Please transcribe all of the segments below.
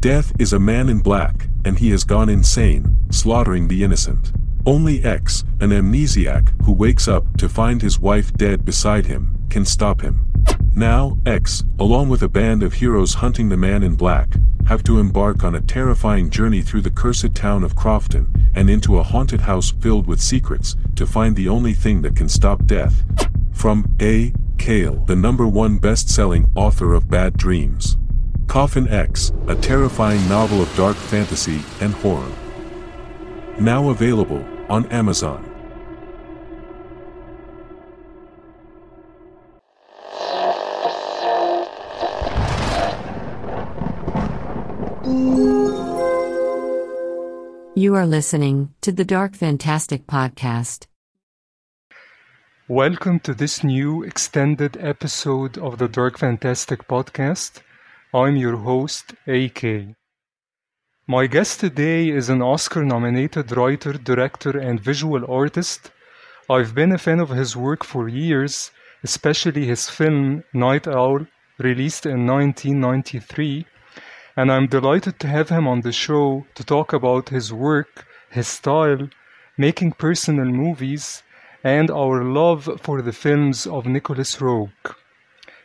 Death is a man in black, and he has gone insane, slaughtering the innocent. Only X, an amnesiac who wakes up to find his wife dead beside him, can stop him. Now, X, along with a band of heroes hunting the man in black, have to embark on a terrifying journey through the cursed town of Crofton, and into a haunted house filled with secrets, to find the only thing that can stop death. From A. Kale, the number one best-selling author of Bad Dreams. Coffin X, a terrifying novel of dark fantasy and horror. Now available on Amazon. You are listening to the Dark Fantastic Podcast. Welcome to this new extended episode of the Dark Fantastic Podcast. I'm your host, AK. My guest today is an Oscar nominated writer, director, and visual artist. I've been a fan of his work for years, especially his film Night Owl, released in 1993 and I'm delighted to have him on the show to talk about his work, his style, making personal movies, and our love for the films of Nicolas Roeg.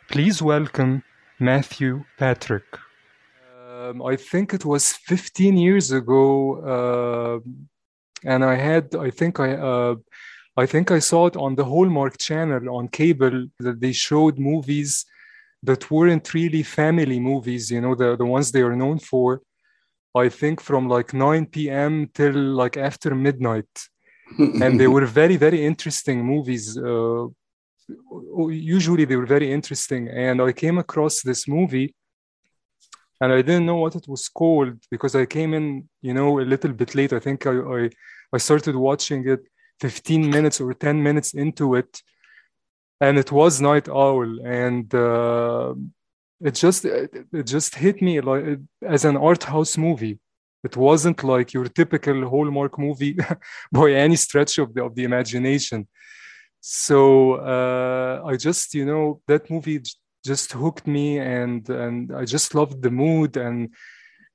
Please welcome Matthew Patrick. Um, I think it was 15 years ago, uh, and I had, I think I, uh, I think I saw it on the Hallmark channel on cable that they showed movies that weren't really family movies, you know, the, the ones they are known for, I think from like 9 p.m. till like after midnight. and they were very, very interesting movies. Uh, usually they were very interesting. And I came across this movie and I didn't know what it was called because I came in, you know, a little bit late. I think I, I, I started watching it 15 minutes or 10 minutes into it and it was Night Owl, and uh, it just it, just hit me like as an art house movie. It wasn't like your typical Hallmark movie by any stretch of the of the imagination. So uh, I just you know that movie just hooked me, and and I just loved the mood and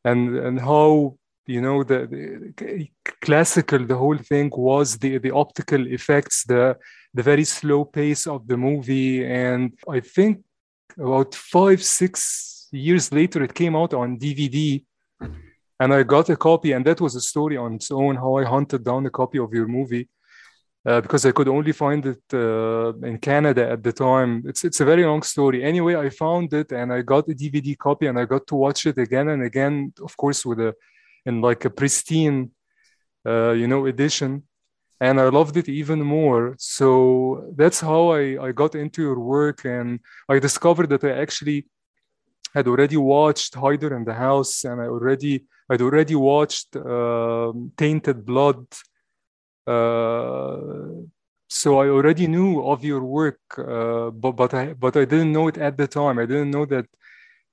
and and how you know the, the, classical the whole thing was the the optical effects the the very slow pace of the movie. And i think about five six years later it came out on dvd and i got a copy and that was a story on its own how i hunted down a copy of your movie uh, because I could only find it uh, in Canada at the time. It's it's a very long story. Anyway, I found it and I got a DVD copy and I got to watch it again and again, of course, with a in like a pristine, uh, you know, edition. And I loved it even more. So that's how I, I got into your work. And I discovered that I actually had already watched Hider in the House and I already, I'd already watched uh, Tainted Blood. Uh, so I already knew of your work, uh, but but I but I didn't know it at the time. I didn't know that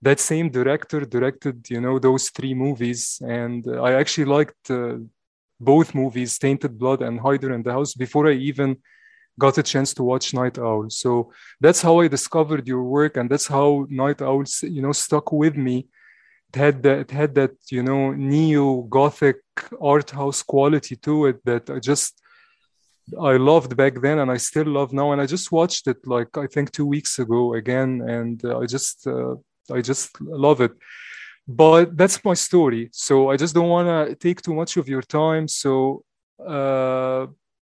that same director directed you know those three movies. And i actually liked uh, both movies tainted blood and hider in the house before i even got a chance to watch night owl. So that's how i discovered your work and that's how night owl you know stuck with me it had that it had that you know neo gothic art house quality to it that i just I loved back then and I still love now. And I just watched it like I think two weeks ago again, and uh, I just uh, I just love it. But that's my story. So I just don't want to take too much of your time. So uh,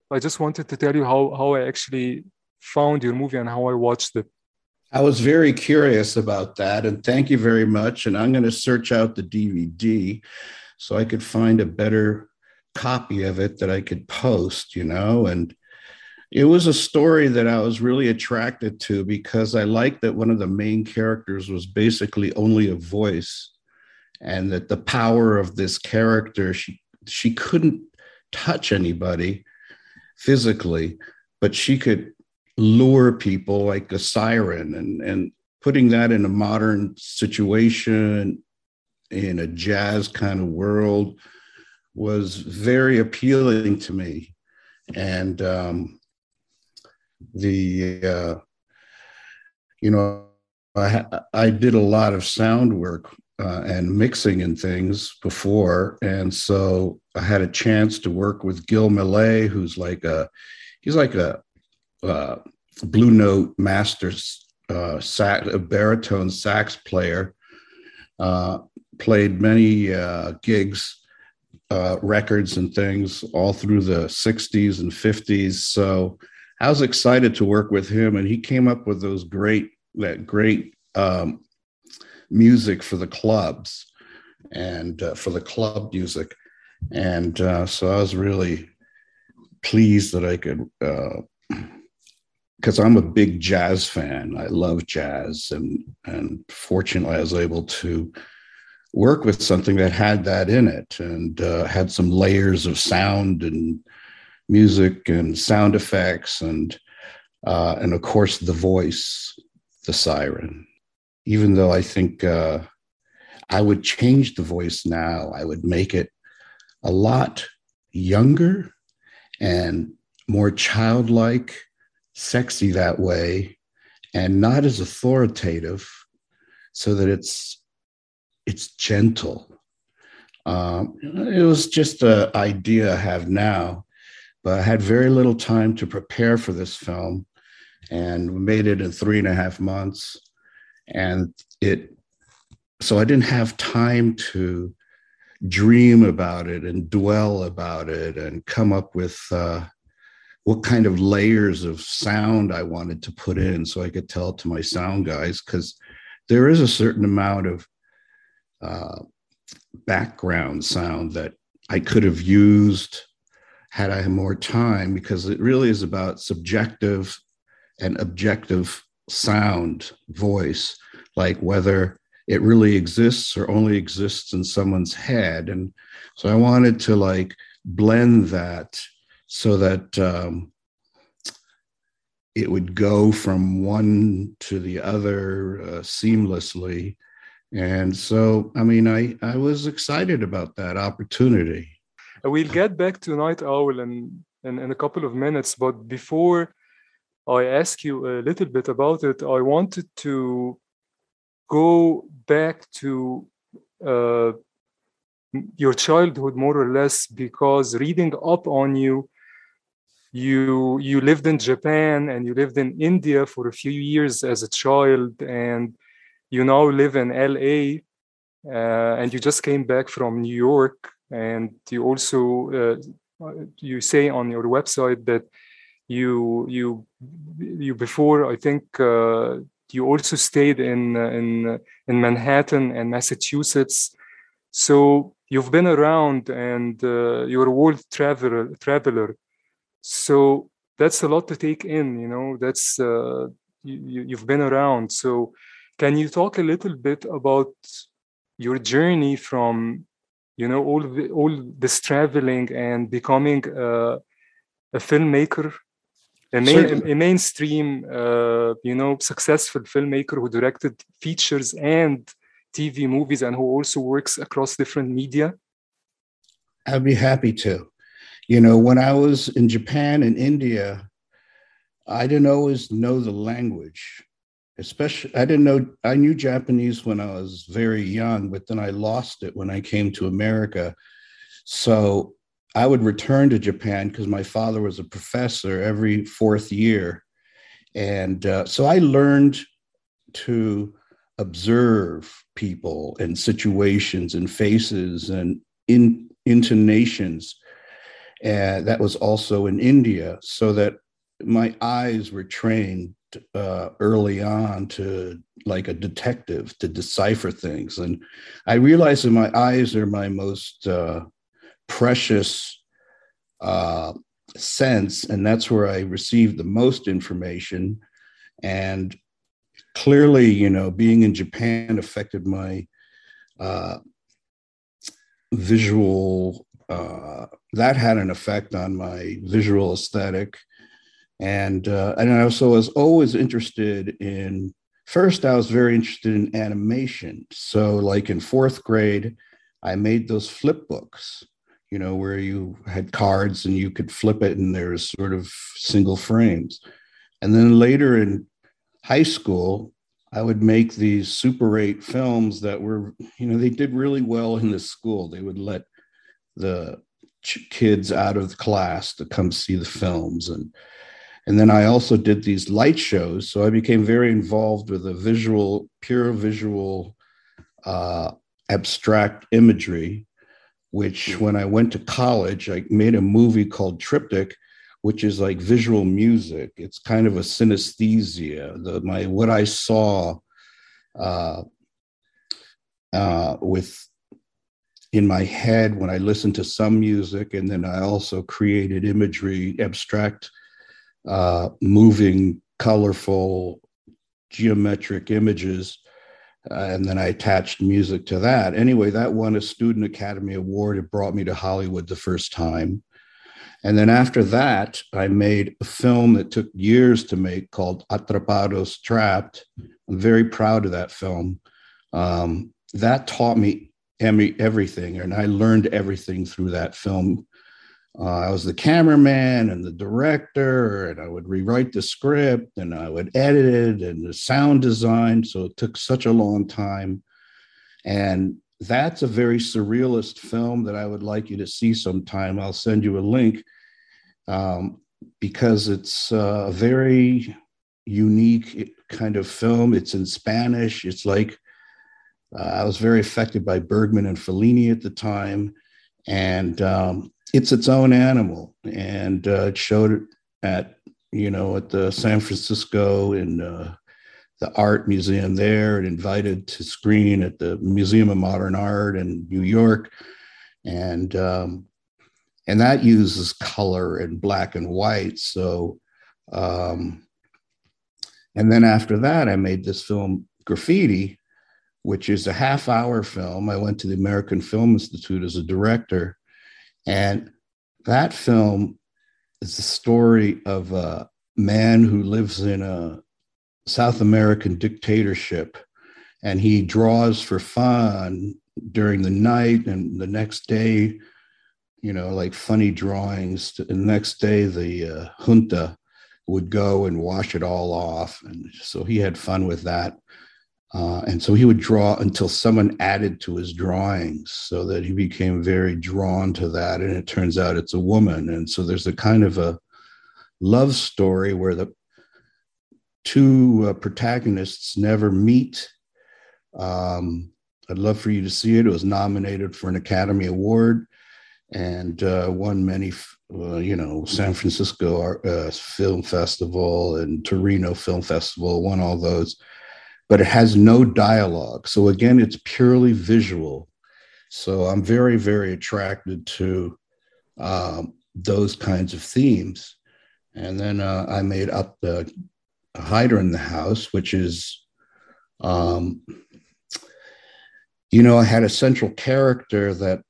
I just wanted to tell you how, how I actually found your movie and how I watched it. I was very curious about that. And thank you very much. And I'm going to search out the DVD so I could find a better copy of it that I could post, you know, and it was a story that I was really attracted to because I liked that one of the main characters was basically only a voice and that the power of this character she she couldn't touch anybody physically but she could lure people like a siren and and putting that in a modern situation in a jazz kind of world was very appealing to me. And um, the uh, you know I, I did a lot of sound work uh, and mixing and things before, and so I had a chance to work with Gil Mellé, who's like a he's like a uh, blue note master uh, sax, a baritone sax player. Uh, played many uh, gigs, uh, records, and things all through the '60s and '50s. So I was excited to work with him, and he came up with those great that great um, music for the clubs and uh, for the club music. And uh, so I was really pleased that I could, because I'm a big jazz fan. I love jazz, and and fortunately, I was able to work with something that had that in it and uh, had some layers of sound and music and sound effects and uh, and of course the voice, the siren. Even though I think uh, I would change the voice now, I would make it a lot younger and more childlike, sexy that way, and not as authoritative, so that it's it's gentle. Um, it was just an idea I have now, but I had very little time to prepare for this film, and we made it in three and a half months, and it. So I didn't have time to dream about it and dwell about it and come up with uh, what kind of layers of sound I wanted to put in so I could tell to my sound guys because there is a certain amount of uh, background sound that I could have used had I had more time because it really is about subjective and objective sound voice, like whether it really exists or only exists in someone's head. And so I wanted to like blend that so that um, it would go from one to the other uh, seamlessly. And so, I mean, I, I was excited about that opportunity. We'll get back to Night Owl in, in, in a couple of minutes, but before I ask you a little bit about it, I wanted to go back to uh, your childhood more or less because reading up on you you you lived in japan and you lived in india for a few years as a child and you now live in la uh, and you just came back from new york and you also uh, you say on your website that you you you before i think uh, you also stayed in in in Manhattan and Massachusetts, so you've been around and uh, you're a world traveler. Traveler, so that's a lot to take in. You know, that's uh, you, you've been around. So, can you talk a little bit about your journey from you know all the, all this traveling and becoming a, a filmmaker a, main, a mainstream, uh, you know, successful filmmaker who directed features and TV movies and who also works across different media? I'd be happy to. You know, when I was in Japan and India, I didn't always know the language. Especially, I didn't know, I knew Japanese when I was very young, but then I lost it when I came to America. So I would return to Japan because my father was a professor every fourth year. And uh, so I learned to observe people and situations and faces and in, intonations. And that was also in India, so that my eyes were trained uh, early on to like a detective to decipher things. And I realized that my eyes are my most uh, precious uh, sense, and that's where I received the most information. And clearly, you know, being in Japan affected my uh, visual. Uh, that had an effect on my visual aesthetic, and uh, and I also was always interested in. First, I was very interested in animation. So, like in fourth grade, I made those flip books you know, where you had cards and you could flip it and there's sort of single frames. And then later in high school, I would make these Super 8 films that were, you know, they did really well in the school. They would let the kids out of the class to come see the films and and then I also did these light shows. So I became very involved with the visual, pure visual, uh, abstract imagery. Which, when I went to college, I made a movie called Triptych, which is like visual music. It's kind of a synesthesia. The my what I saw uh, uh, with in my head when I listened to some music, and then I also created imagery, abstract, uh, moving, colorful, geometric images. Uh, and then I attached music to that. Anyway, that won a Student Academy Award. It brought me to Hollywood the first time. And then after that, I made a film that took years to make called Atrapados Trapped. I'm very proud of that film. Um, that taught me everything, and I learned everything through that film. Uh, I was the cameraman and the director, and I would rewrite the script and I would edit it and the sound design. So it took such a long time. And that's a very surrealist film that I would like you to see sometime. I'll send you a link um, because it's a very unique kind of film. It's in Spanish. It's like uh, I was very affected by Bergman and Fellini at the time, and um, it's its own animal. And uh, it showed at you know at the San Francisco in uh, the art museum there, and invited to screen at the Museum of Modern Art in New York, and um, and that uses color and black and white. So, um, and then after that, I made this film, Graffiti, which is a half hour film. I went to the American Film Institute as a director. And that film is the story of a man who lives in a South American dictatorship and he draws for fun during the night and the next day you know, like funny drawings. The next day, the uh, junta would go and wash it all off. And so he had fun with that. Uh, and so he would draw until someone added to his drawings so that he became very drawn to that. And it turns out it's a woman. And so there's a kind of a love story where the two uh, protagonists never meet. Um, I'd love for you to see it. It was nominated for an Academy Award and uh, won many, uh, you know, San Francisco uh, Film Festival and Torino Film Festival, won all those. But it has no dialogue. So again, it's purely visual. So I'm very, very attracted to um, those kinds of themes. And then uh, I made up the Hider in the House, which is, um, you know, I had a central character that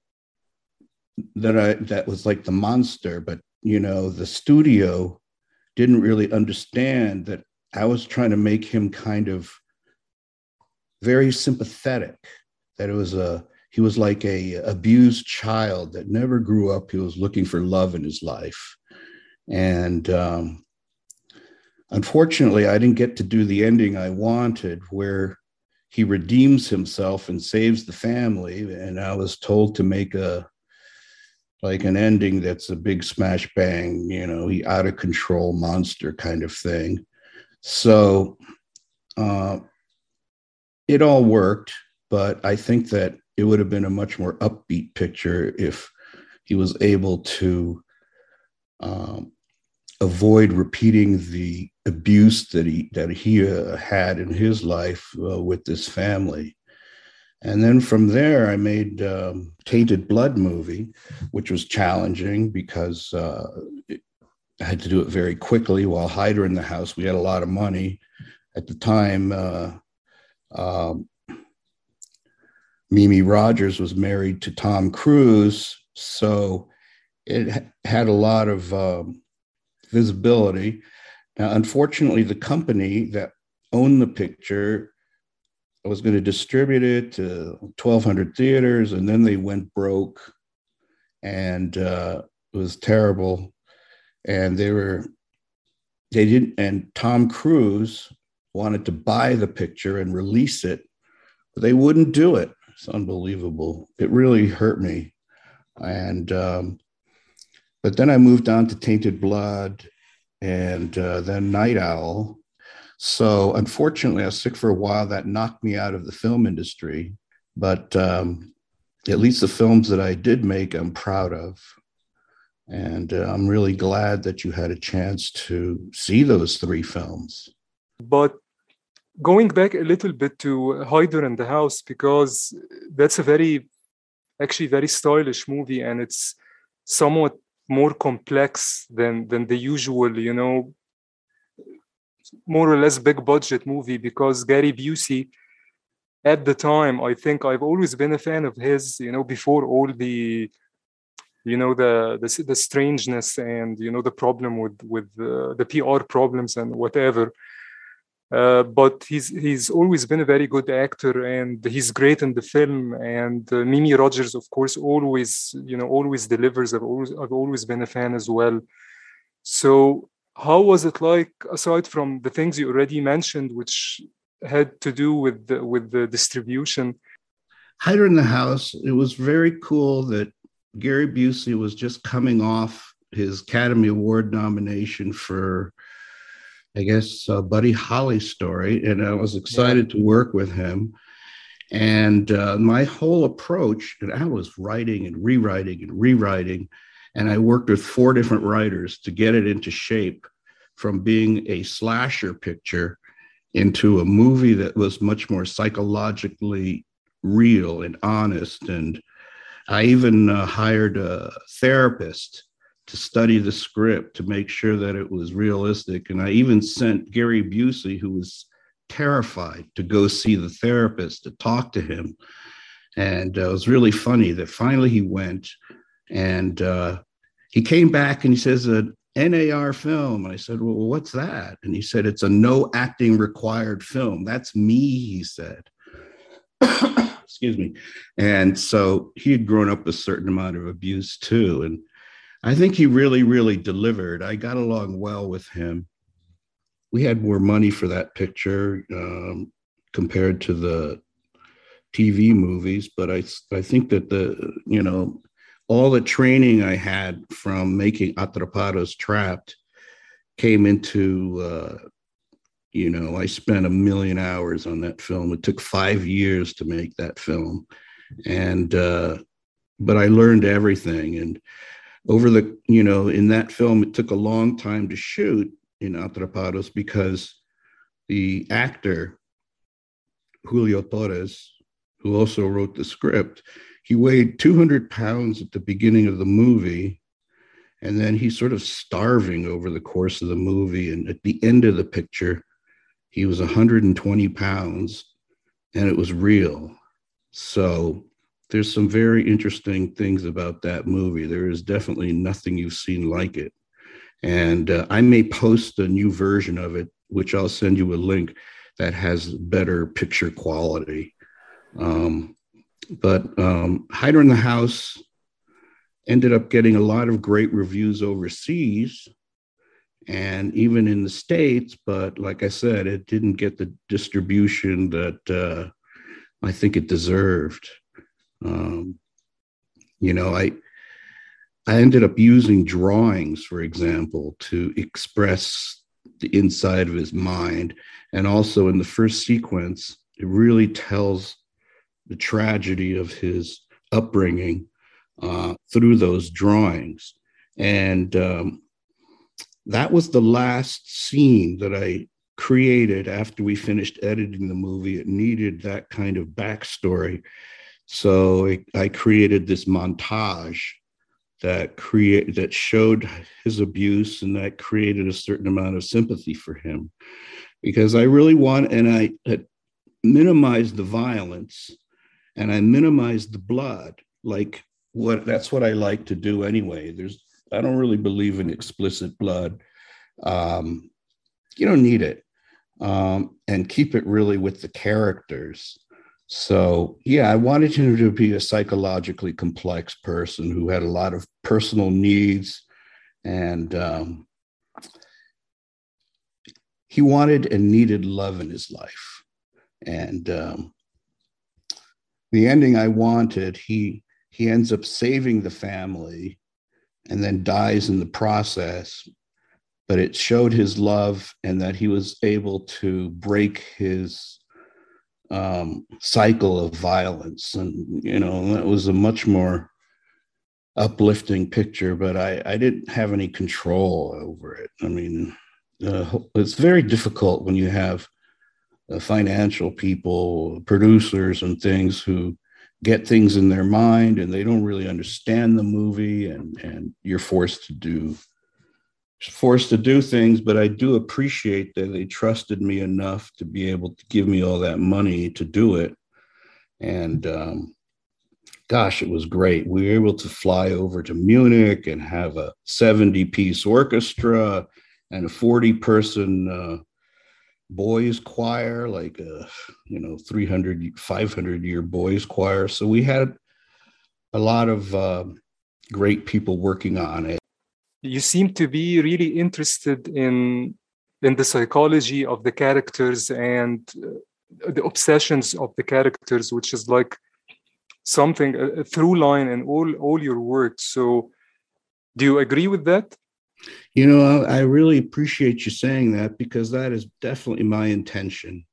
that I that was like the monster, but you know, the studio didn't really understand that I was trying to make him kind of very sympathetic. That it was a he was like a abused child that never grew up. He was looking for love in his life, and um, unfortunately, I didn't get to do the ending I wanted, where he redeems himself and saves the family. And I was told to make a like an ending that's a big smash bang, you know, he out of control monster kind of thing. So uh, it all worked, but I think that it would have been a much more upbeat picture if he was able to um, avoid repeating the abuse that he that he uh, had in his life uh, with this family. And then from there, I made um, Tainted Blood movie, which was challenging because uh, it, I had to do it very quickly while Hider in the house. We had a lot of money at the time. Um, Mimi Rogers was married to Tom Cruise, so it had a lot of um, visibility. Now, unfortunately, the company that owned the picture was going to distribute it to 1,200 theaters, and then they went broke, and uh, it was terrible. And they were, they didn't, and Tom Cruise wanted to buy the picture and release it, but they wouldn't do it. It's unbelievable. It really hurt me. And, um, but then I moved on to Tainted Blood and uh, then Night Owl. So unfortunately, I was sick for a while. That knocked me out of the film industry. But um, at least the films that I did make, I'm proud of. And uh, I'm really glad that you had a chance to see those three films. But going back a little bit to Hider in the House, because that's a very, actually, very stylish movie and it's somewhat more complex than, than the usual, you know, more or less big budget movie because Gary Busey at the time i think i've always been a fan of his you know before all the you know the the, the strangeness and you know the problem with with uh, the pr problems and whatever uh, but he's he's always been a very good actor and he's great in the film and uh, Mimi Rogers of course always you know always delivers I've always I've always been a fan as well so how was it like aside from the things you already mentioned which had to do with the, with the distribution. Hider in the House. It was very cool that Gary Busey was just coming off his Academy Award nomination for, I guess, uh, Buddy Holly story, and I was excited yeah. to work with him. And uh, my whole approach, and I was writing and rewriting and rewriting, and I worked with four different writers to get it into shape from being a slasher picture into a movie that was much more psychologically real and honest. And I even uh, hired a therapist to study the script to make sure that it was realistic. And I even sent Gary Busey, who was terrified, to go see the therapist to talk to him. And uh, it was really funny that finally he went and uh, he came back and he says, uh, NAR film. And I said, Well, what's that? And he said, It's a no acting required film. That's me, he said. Excuse me. And so he had grown up a certain amount of abuse too. And I think he really, really delivered. I got along well with him. We had more money for that picture um, compared to the TV movies, but I, I think that the, you know, all the training I had from making Atrapados Trapped came into, uh, you know, I spent a million hours on that film. It took five years to make that film. And, uh, but I learned everything. And over the, you know, in that film, it took a long time to shoot in Atrapados because the actor, Julio Torres, who also wrote the script, he weighed 200 pounds at the beginning of the movie and then he's sort of starving over the course of the movie and at the end of the picture he was 120 pounds and it was real. So there's some very interesting things about that movie there is definitely nothing you've seen like it and uh, i may post a new version of it which i'll send you a link that has better picture quality um, but um, Hider in the House ended up getting a lot of great reviews overseas and even in the States. But like I said, it didn't get the distribution that uh, I think it deserved. Um, you know, I I ended up using drawings, for example, to express the inside of his mind. And also in the first sequence, it really tells the tragedy of his upbringing uh, through those drawings. And um, that was the last scene that I created after we finished editing the movie. It needed that kind of backstory. So I, I created this montage that create that showed his abuse and that created a certain amount of sympathy for him because I really want and I had minimized the violence and I minimized the blood. Like what that's what I like to do anyway. There's I don't really believe in explicit blood. Um, you don't need it. Um, and keep it really with the characters. So yeah, I wanted him to be a psychologically complex person who had a lot of personal needs and um, he wanted and needed love in his life. And um, the ending I wanted, he he ends up saving the family and then dies in the process. But it showed his love and that he was able to break his um, cycle of violence. And, you know, that was a much more uplifting picture, but I, I didn't have any control over it. I mean, uh, it's very difficult when you have uh, financial people, producers, and things who get things in their mind and they don't really understand the movie, and and you're forced to do forced to do things. But I do appreciate that they trusted me enough to be able to give me all that money to do it, and um, gosh, it was great. We were able to fly over to Munich and have a 70 piece orchestra and a 40 person uh, boys choir, like a, you know, 300, 500 year boys choir. So we had a lot of uh, great people working on it. You seem to be really interested in in the psychology of the characters and uh, the obsessions of the characters, which is like something a, through line in all all your work. So, do you agree with that? You know, I really appreciate you saying that because that is definitely my intention,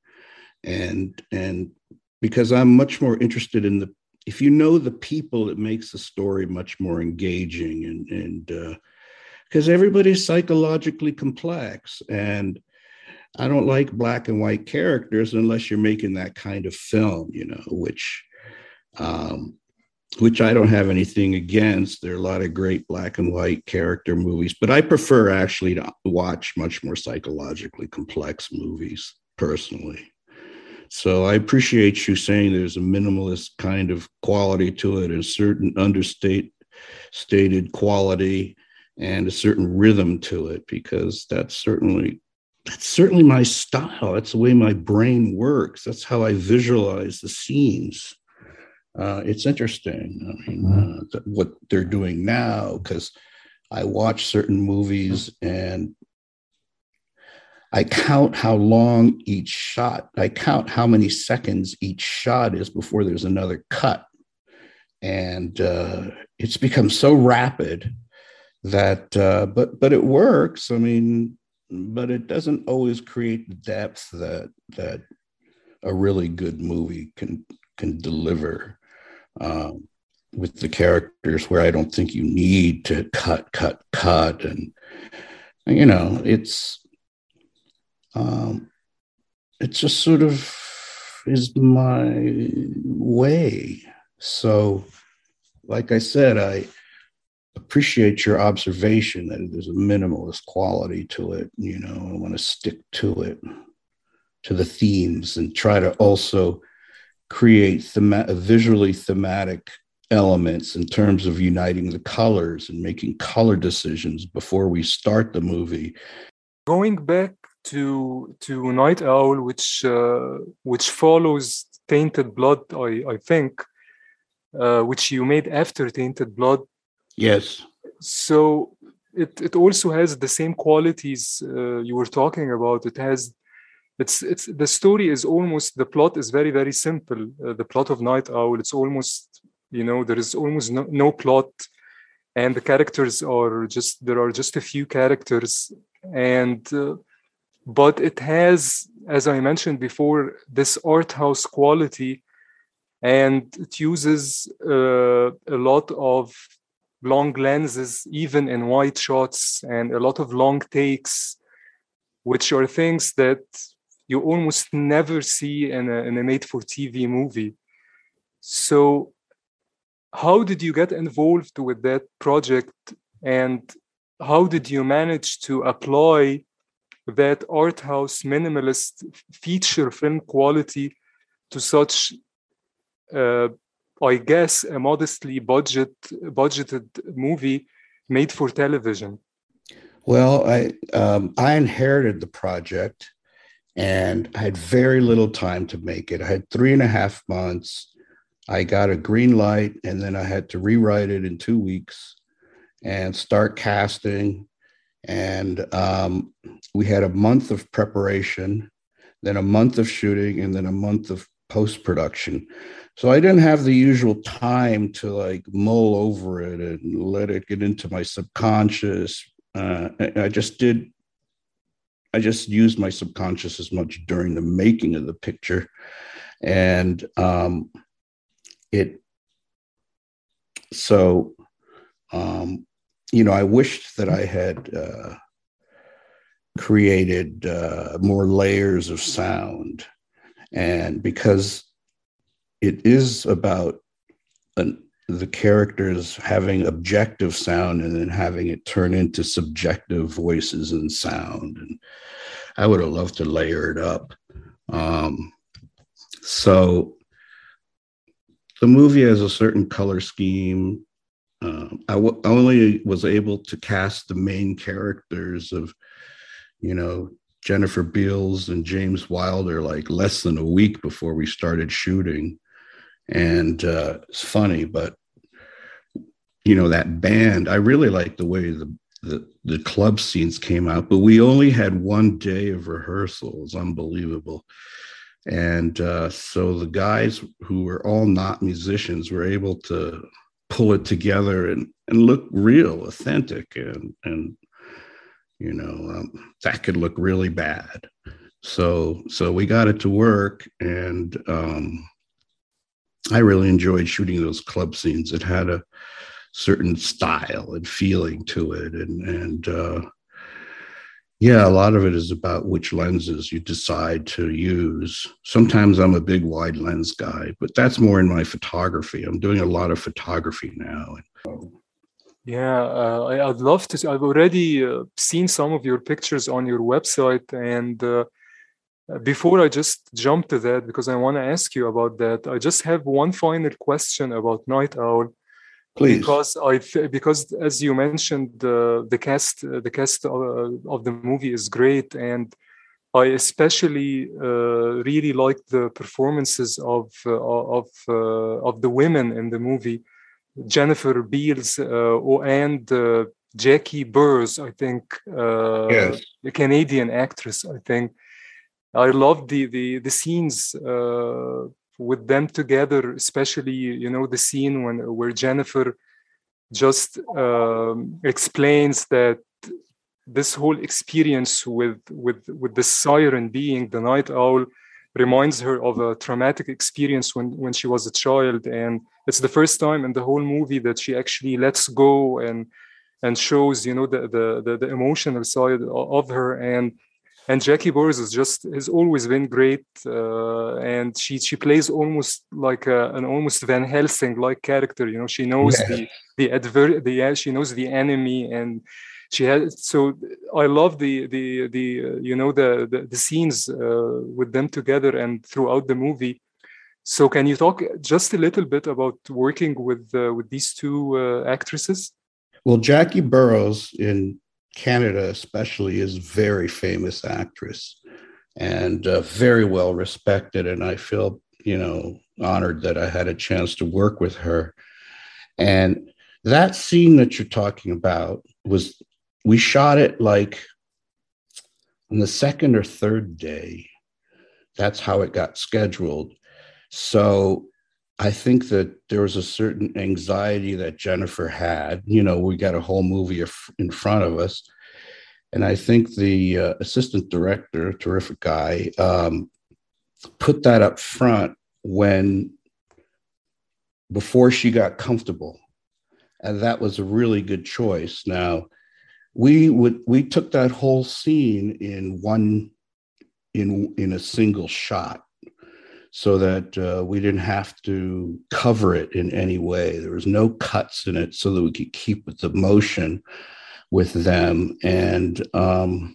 and and because I'm much more interested in the if you know the people, it makes the story much more engaging and and because everybody's psychologically complex and. I don't like black and white characters unless you're making that kind of film, you know, which um, which I don't have anything against. There are a lot of great black and white character movies, but I prefer actually to watch much more psychologically complex movies personally. So I appreciate you saying there's a minimalist kind of quality to it, a certain understate stated quality and a certain rhythm to it, because that's certainly that's certainly my style. That's the way my brain works. That's how I visualize the scenes uh, it's interesting. I mean, mm-hmm. uh, what they're doing now, because I watch certain movies and I count how long each shot, I count how many seconds each shot is before there's another cut. And uh, it's become so rapid that, uh, but but it works. I mean, but it doesn't always create the depth that that a really good movie can can deliver um, with the characters where I don't think you need to cut, cut, cut, and you know, it's um, it just sort of is my way. So, like I said, I appreciate your observation that there's a minimalist quality to it. You know, I want to stick to it, to the themes, and try to also create thema- visually thematic elements in terms of uniting the colors and making color decisions before we start the movie. Going back to to Night Owl, which uh, which follows Tainted Blood, I I think, uh, which you made after Tainted Blood. Yes. So it it also has the same qualities uh, you were talking about. It has it's it's the story is almost the plot is very very simple uh, the plot of night owl it's almost you know there is almost no, no plot and the characters are just there are just a few characters and uh, but it has as i mentioned before this art house quality and it uses uh, a lot of long lenses even in wide shots and a lot of long takes which are things that you almost never see in a, in a made for TV movie. So, how did you get involved with that project and how did you manage to apply that art house minimalist feature film quality to such uh, I guess a modestly budget budgeted movie made for television? Well, I um, I inherited the project and I had very little time to make it. I had three and a half months. I got a green light, and then I had to rewrite it in two weeks and start casting. And um, we had a month of preparation, then a month of shooting, and then a month of post production. So I didn't have the usual time to like mull over it and let it get into my subconscious. Uh, I just did, I just used my subconscious as much during the making of the picture. And um, it, so, um, you know, I wished that I had uh, created uh, more layers of sound. And because it is about an, the characters having objective sound and then having it turn into subjective voices and sound. And I would have loved to layer it up. Um, so the movie has a certain color scheme. Uh, I w- only was able to cast the main characters of, you know, Jennifer Beals and James Wilder like less than a week before we started shooting and uh, it's funny, but you know that band. I really like the way the, the the club scenes came out, but we only had one day of rehearsals. Unbelievable. And uh, so the guys who were all not musicians were able to pull it together and, and look real, authentic, and and you know um, that could look really bad. So so we got it to work, and um, I really enjoyed shooting those club scenes. It had a certain style and feeling to it, and and uh, yeah, a lot of it is about which lenses you decide to use. Sometimes I'm a big wide lens guy, but that's more in my photography. I'm doing a lot of photography now. Yeah, uh, I, would love to. See, I've already uh, seen some of your pictures on your website, and uh, before I just jump to that, because I want to ask you about that, I just have one final question about Night Owl. Please. Because I because as you mentioned, uh, the cast uh, the cast of, uh, of, the movie is great, and I especially uh, really like the performances of uh, of uh, of the women in the movie, Jennifer Beals and Jackie Burroughs, I think, yes. the Canadian actress, I think I love the the the scenes uh, with them together, especially you know the scene when where Jennifer just um, explains that this whole experience with with with the siren being the night owl reminds her of a traumatic experience when when she was a child and it's the first time in the whole movie that she actually lets go and and shows you know the the the, the emotional side of her and and Jackie Burroughs is just has always been great, uh, and she she plays almost like a, an almost Van Helsing like character. You know, she knows yeah. the the adver the she knows the enemy, and she has. So I love the the the uh, you know the the, the scenes uh, with them together and throughout the movie. So can you talk just a little bit about working with uh, with these two uh, actresses? Well, Jackie Burroughs in Canada, especially, is very famous actress and uh, very well respected. And I feel, you know, honored that I had a chance to work with her. And that scene that you're talking about was, we shot it like on the second or third day. That's how it got scheduled. So I think that there was a certain anxiety that Jennifer had. You know, we got a whole movie in front of us. And I think the uh, assistant director, terrific guy, um, put that up front when, before she got comfortable. And that was a really good choice. Now, we would we took that whole scene in one in in a single shot so that uh, we didn't have to cover it in any way. There was no cuts in it so that we could keep the motion with them. And um,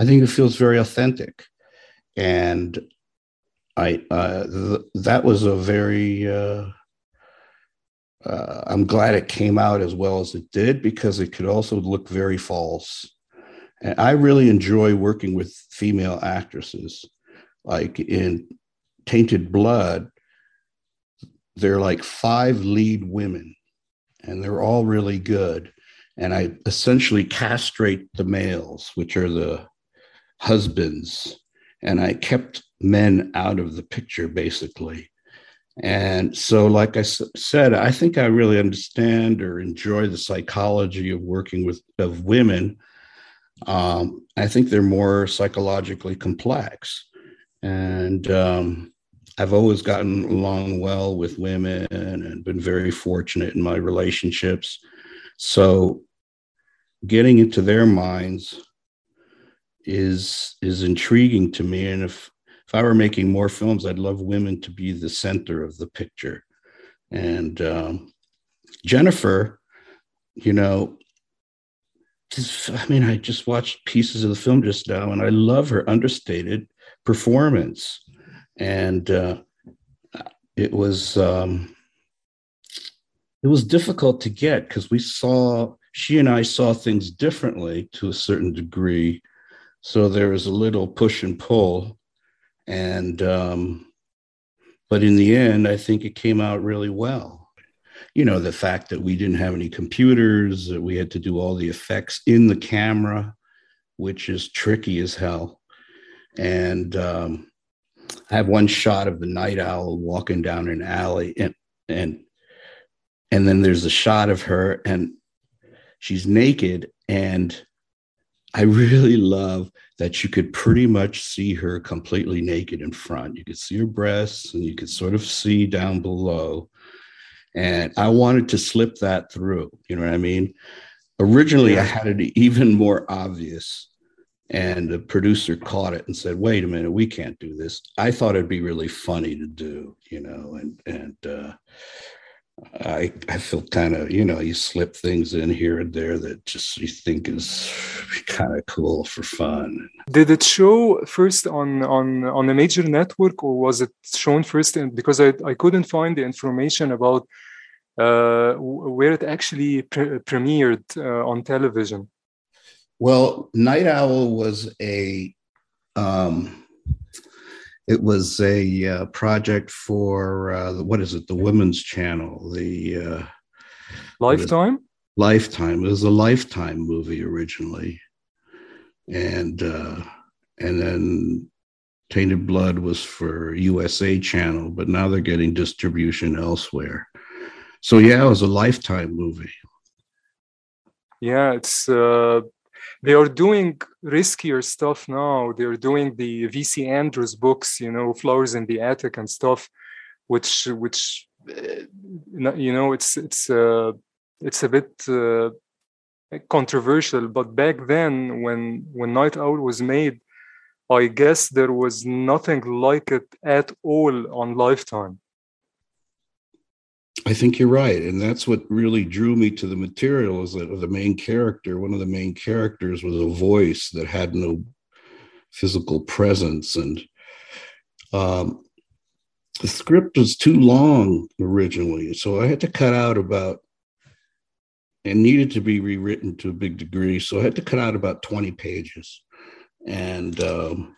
I think it feels very authentic. And I uh, th- that was a very uh, uh, I'm glad it came out as well as it did because it could also look very false. And I really enjoy working with female actresses. Like in Tainted Blood, they're like five lead women, and they're all really good. and I essentially castrate the males, which are the husbands, and I kept men out of the picture basically. And so, like I said, I think I really understand or enjoy the psychology of working with of women. Um, I think they're more psychologically complex, and um, I've always gotten along well with women and been very fortunate in my relationships. So, getting into their minds is is intriguing to me, and if if I were making more films, I'd love women to be the center of the picture. And um, Jennifer, you know, just, I mean, I just watched pieces of the film just now, and I love her understated performance. And uh, it was um, it was difficult to get because we saw she and I saw things differently to a certain degree. So there was a little push and pull and, um, but in the end, I think it came out really well. You know, the fact that we didn't have any computers, that we had to do all the effects in the camera, which is tricky as hell. And um, I have one shot of the night owl walking down an alley, and and and then there's a shot of her, and she's naked, and I really love that you could pretty much see her completely naked in front. You could see her breasts and you could sort of see down below. And I wanted to slip that through. You know what I mean? Originally, I had it even more obvious. And the producer caught it and said, wait a minute, we can't do this. I thought it'd be really funny to do, you know, and, and, uh, I I feel kind of you know you slip things in here and there that just you think is kind of cool for fun. Did it show first on on on a major network or was it shown first? In, because I I couldn't find the information about uh, where it actually pre premiered uh, on television. Well, Night Owl was a um, it was a uh, project for uh, what is it? The Women's Channel. The uh, Lifetime. Lifetime. It was a Lifetime movie originally, and uh, and then Tainted Blood was for USA Channel, but now they're getting distribution elsewhere. So yeah, it was a Lifetime movie. Yeah, it's uh, they are doing riskier stuff now. They're doing the VC Andrews books, you know, Flowers in the Attic and stuff, which which eh, you know it's it's uh, it's a bit uh, controversial. But back then, when when Night Owl was made, I guess there was nothing like it at all on Lifetime. I think you're right, and that's what really drew me to the material. Is that the main character, one of the main characters, was a voice that had no physical presence, and um, the script was too long originally, so I had to cut out about and needed to be rewritten to a big degree. So I had to cut out about 20 pages, and um,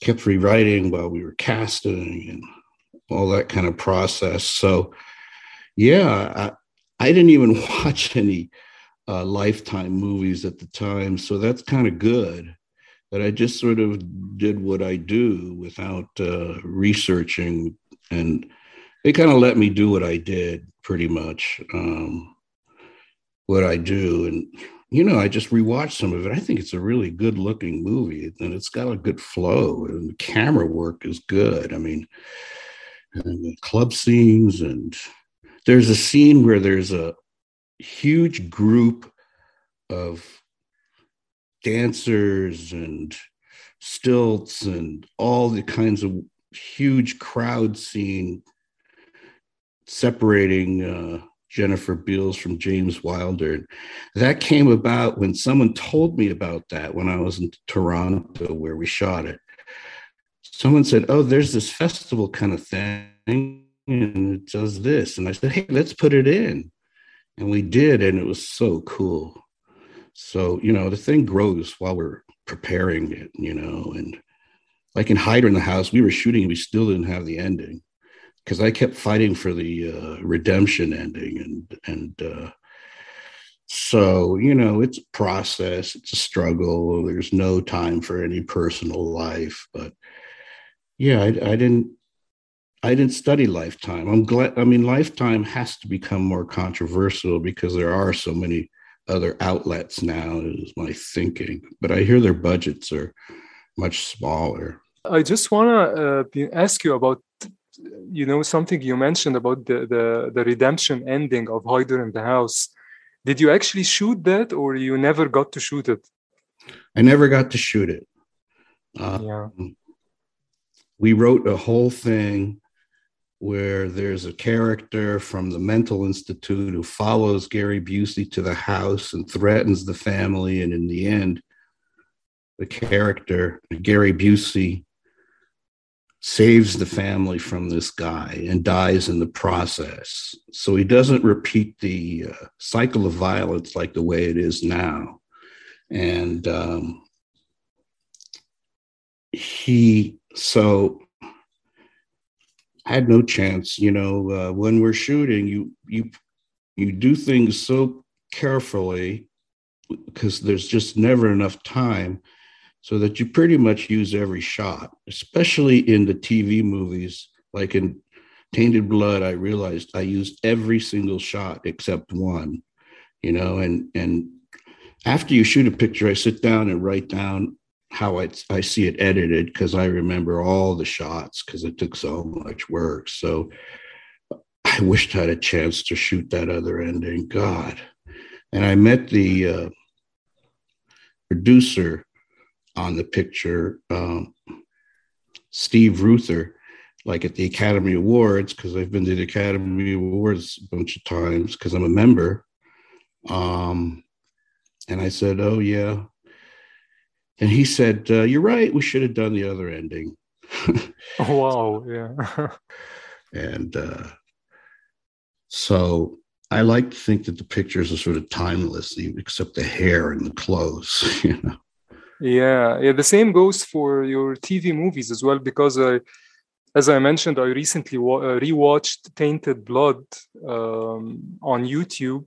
kept rewriting while we were casting and all that kind of process. So, yeah, I, I didn't even watch any uh, Lifetime movies at the time. So that's kind of good that I just sort of did what I do without uh, researching. And they kind of let me do what I did pretty much, um, what I do. And, you know, I just rewatched some of it. I think it's a really good looking movie and it's got a good flow and the camera work is good. I mean, and club scenes and there's a scene where there's a huge group of dancers and stilts and all the kinds of huge crowd scene separating uh, Jennifer Beals from James Wilder. That came about when someone told me about that when I was in Toronto where we shot it someone said, "Oh, there's this festival kind of thing, and it does this," and I said, "Hey, let's put it in," and we did, and it was so cool. So you know, the thing grows while we're preparing it, you know, and like in Hider in the House, we were shooting, we still didn't have the ending because I kept fighting for the uh, redemption ending, and and uh, so you know it's a process it's a struggle there's no time for any personal life but yeah I, I, didn't i didn't study lifetime i'm glad i mean lifetime has to become more controversial because there are so many other outlets now is my thinking but i hear their budgets are much smaller i just want to uh, ask you about you know something you mentioned about the, the the redemption ending of Hider in the house did you actually shoot that, or you never got to shoot it? I never got to shoot it. Uh, yeah. We wrote a whole thing where there's a character from the mental institute who follows Gary Busey to the house and threatens the family. And in the end, the character, Gary Busey, saves the family from this guy and dies in the process. So he doesn't repeat the uh, cycle of violence like the way it is now. And um, he, so I had no chance, you know, uh, when we're shooting, you, you, you do things so carefully because there's just never enough time so that you pretty much use every shot, especially in the TV movies. Like in Tainted Blood, I realized I used every single shot except one, you know, and and after you shoot a picture, I sit down and write down how I, I see it edited because I remember all the shots because it took so much work. So I wished I had a chance to shoot that other ending. God. And I met the uh, producer on the picture um, Steve Ruther, like at the Academy Awards, because I've been to the Academy Awards a bunch of times because I'm a member. Um, and I said, Oh, yeah. And he said, uh, You're right. We should have done the other ending. oh, wow. Yeah. and uh, so I like to think that the pictures are sort of timeless, except the hair and the clothes, you know. Yeah, yeah. The same goes for your TV movies as well, because I, as I mentioned, I recently wa- uh, rewatched Tainted Blood um, on YouTube,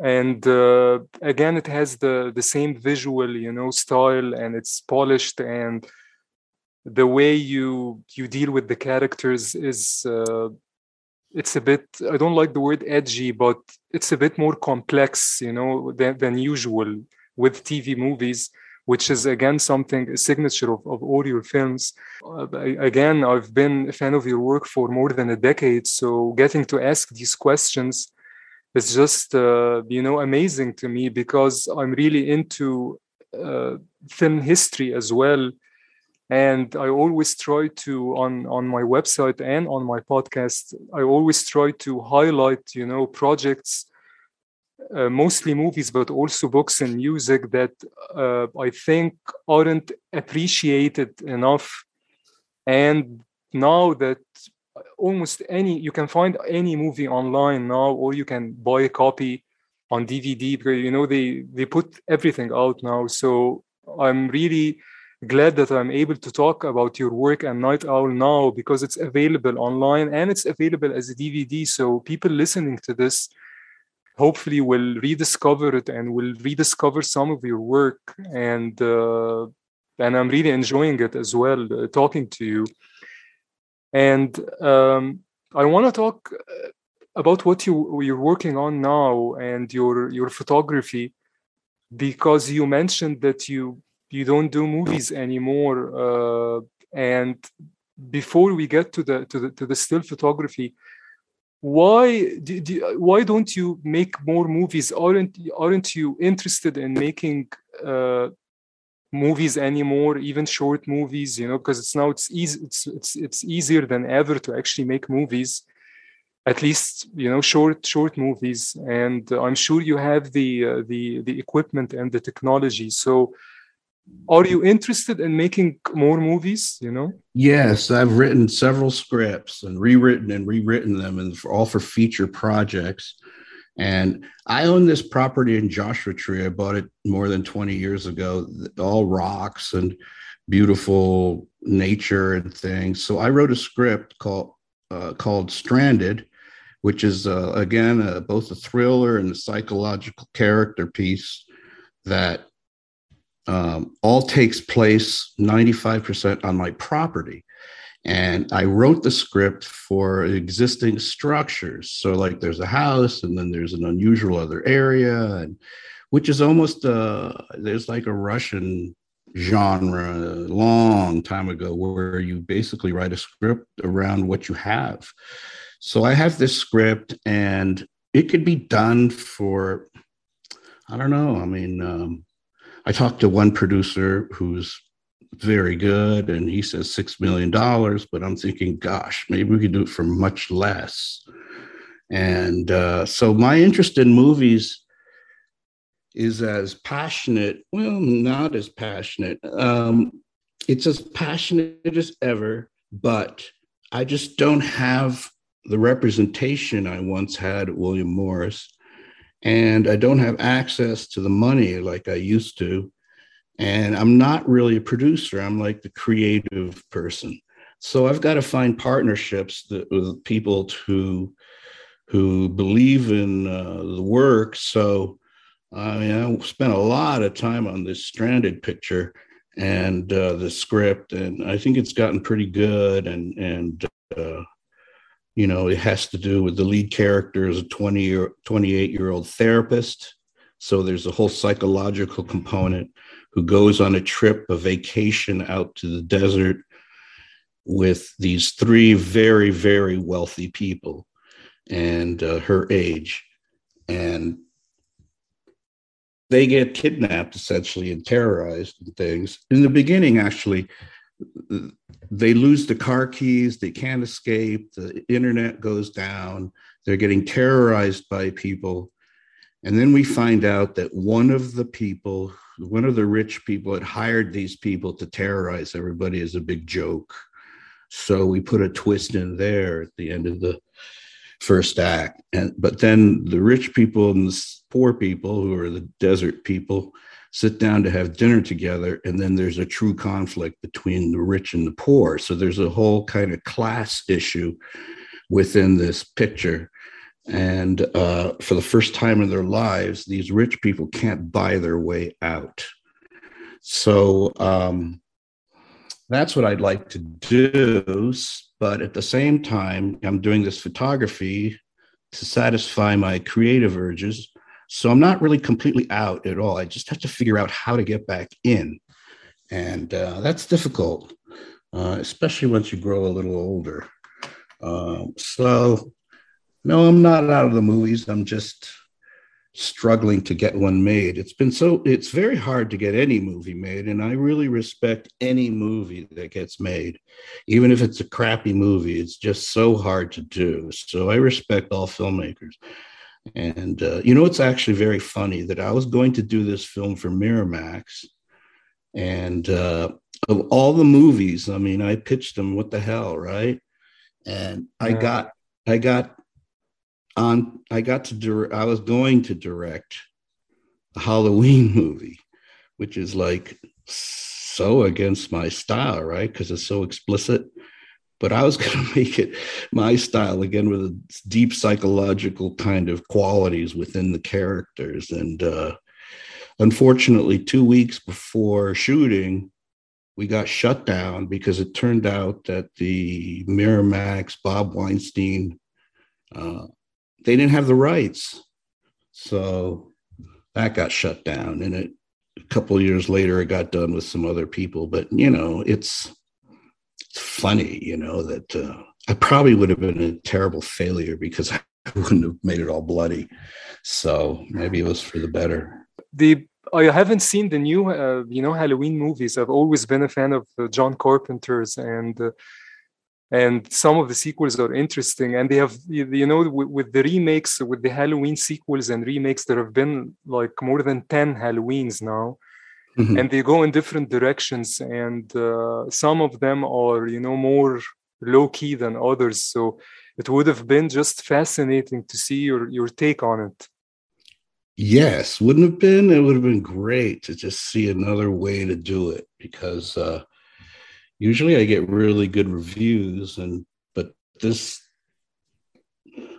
and uh, again, it has the the same visual, you know, style, and it's polished, and the way you you deal with the characters is. Uh, it's a bit i don't like the word edgy but it's a bit more complex you know than, than usual with tv movies which is again something a signature of, of all your films. Uh, again, I've been a fan of your work for more than a decade, so getting to ask these questions is just uh, you know amazing to me because I'm really into uh, film history as well. And I always try to on on my website and on my podcast. I always try to highlight, you know, projects uh, mostly movies, but also books and music that uh, I think aren't appreciated enough. And now that almost any, you can find any movie online now, or you can buy a copy on DVD because you know they they put everything out now. So I'm really glad that I'm able to talk about your work and Night Owl now because it's available online and it's available as a DVD. So people listening to this hopefully will rediscover it and will rediscover some of your work and uh, and i'm really enjoying it as well uh, talking to you and um, i want to talk uh, about what you you're working on now and your your photography because you mentioned that you you don't do movies anymore uh, and before we get to the to the to the still photography why do, do, why don't you make more movies? Aren't aren't you interested in making uh, movies anymore even short movies you know because it's now it's easy it's, it's it's easier than ever to actually make movies at least you know short short movies. And i'm sure you have the uh, the the equipment and the technology. So are you interested in making more movies you know? Yes i've written several scripts and rewritten and rewritten them and for, all for feature projects and i own this property in joshua tree. I bought it more than 20 years ago. All rocks and beautiful nature and things. So i wrote a script called uh, called stranded which is uh, again uh, both a thriller and a psychological character piece that um, all takes place 95% on my property. And I wrote the script for existing structures. So, like, there's a house, and then there's an unusual other area, and which is almost uh, there's like a Russian genre a long time ago where you basically write a script around what you have. So I have this script, and it could be done for I don't know. I mean, um, I talked to one producer who's very good and he says $6 million, but I'm thinking, gosh, maybe we could do it for much less. And uh, so my interest in movies is as passionate, well, not as passionate. Um, it's as passionate as ever, but I just don't have the representation I once had at William Morris and I don't have access to the money like I used to. And I'm not really a producer, I'm like the creative person. So I've got to find partnerships that, with people who who believe in uh, the work. So I mean, I spent a lot of time on this stranded picture and uh, the script, and I think it's gotten pretty good. And and uh, you know it has to do with the lead character is a 20 year 28 year old therapist so there's a whole psychological component who goes on a trip a vacation out to the desert with these three very very wealthy people and uh, her age and they get kidnapped essentially and terrorized and things in the beginning actually they lose the car keys, they can't escape, the internet goes down, they're getting terrorized by people. And then we find out that one of the people, one of the rich people, had hired these people to terrorize everybody as a big joke. So we put a twist in there at the end of the first act. And but then the rich people and the poor people, who are the desert people, sit down to have dinner together and then there's a true conflict between the rich and the poor so there's a whole kind of class issue within this picture and uh, for the first time in their lives these rich people can't buy their way out so um, that's what i'd like to do but at the same time i'm doing this photography to satisfy my creative urges so I'm not really completely out at all. I just have to figure out how to get back in. And uh, that's difficult, uh, especially once you grow a little older. Um, so, no, I'm not out of the movies. I'm just struggling to get one made. It's been so, it's very hard to get any movie made. And I really respect any movie that gets made, even if it's a crappy movie. It's just so hard to do. So I respect all filmmakers. And uh, you know, it's actually very funny that I was going to do this film for Miramax, and uh, of all the movies, I mean, I pitched them. What the hell, right? And I got, I got on. I got to. Dir- I was going to direct a Halloween movie, which is like so against my style, right? Because it's so explicit but I was going to make it my style again with a deep psychological kind of qualities within the characters. And uh, unfortunately, two weeks before shooting, we got shut down because it turned out that the Miramax, Bob Weinstein, uh, they didn't have the rights. So that got shut down. And it, a couple years later, it got done with some other people. But, you know, it's, funny, you know, that uh, I probably would have been a terrible failure because I wouldn't have made it all bloody. So maybe it was for the better. The I haven't seen the new, uh, you know, Halloween movies. I've always been a fan of uh, John Carpenter's, and uh, and some of the sequels are interesting. And they have, you know, with, with, the remakes, with the Halloween sequels and remakes, there have been like more than ten Halloweens now mm-hmm. and they go in different directions and uh, some of them are you know more low key than others so it would have been just fascinating to see your your take on it yes wouldn't have been it would have been great to just see another way to do it because uh usually i get really good reviews and but this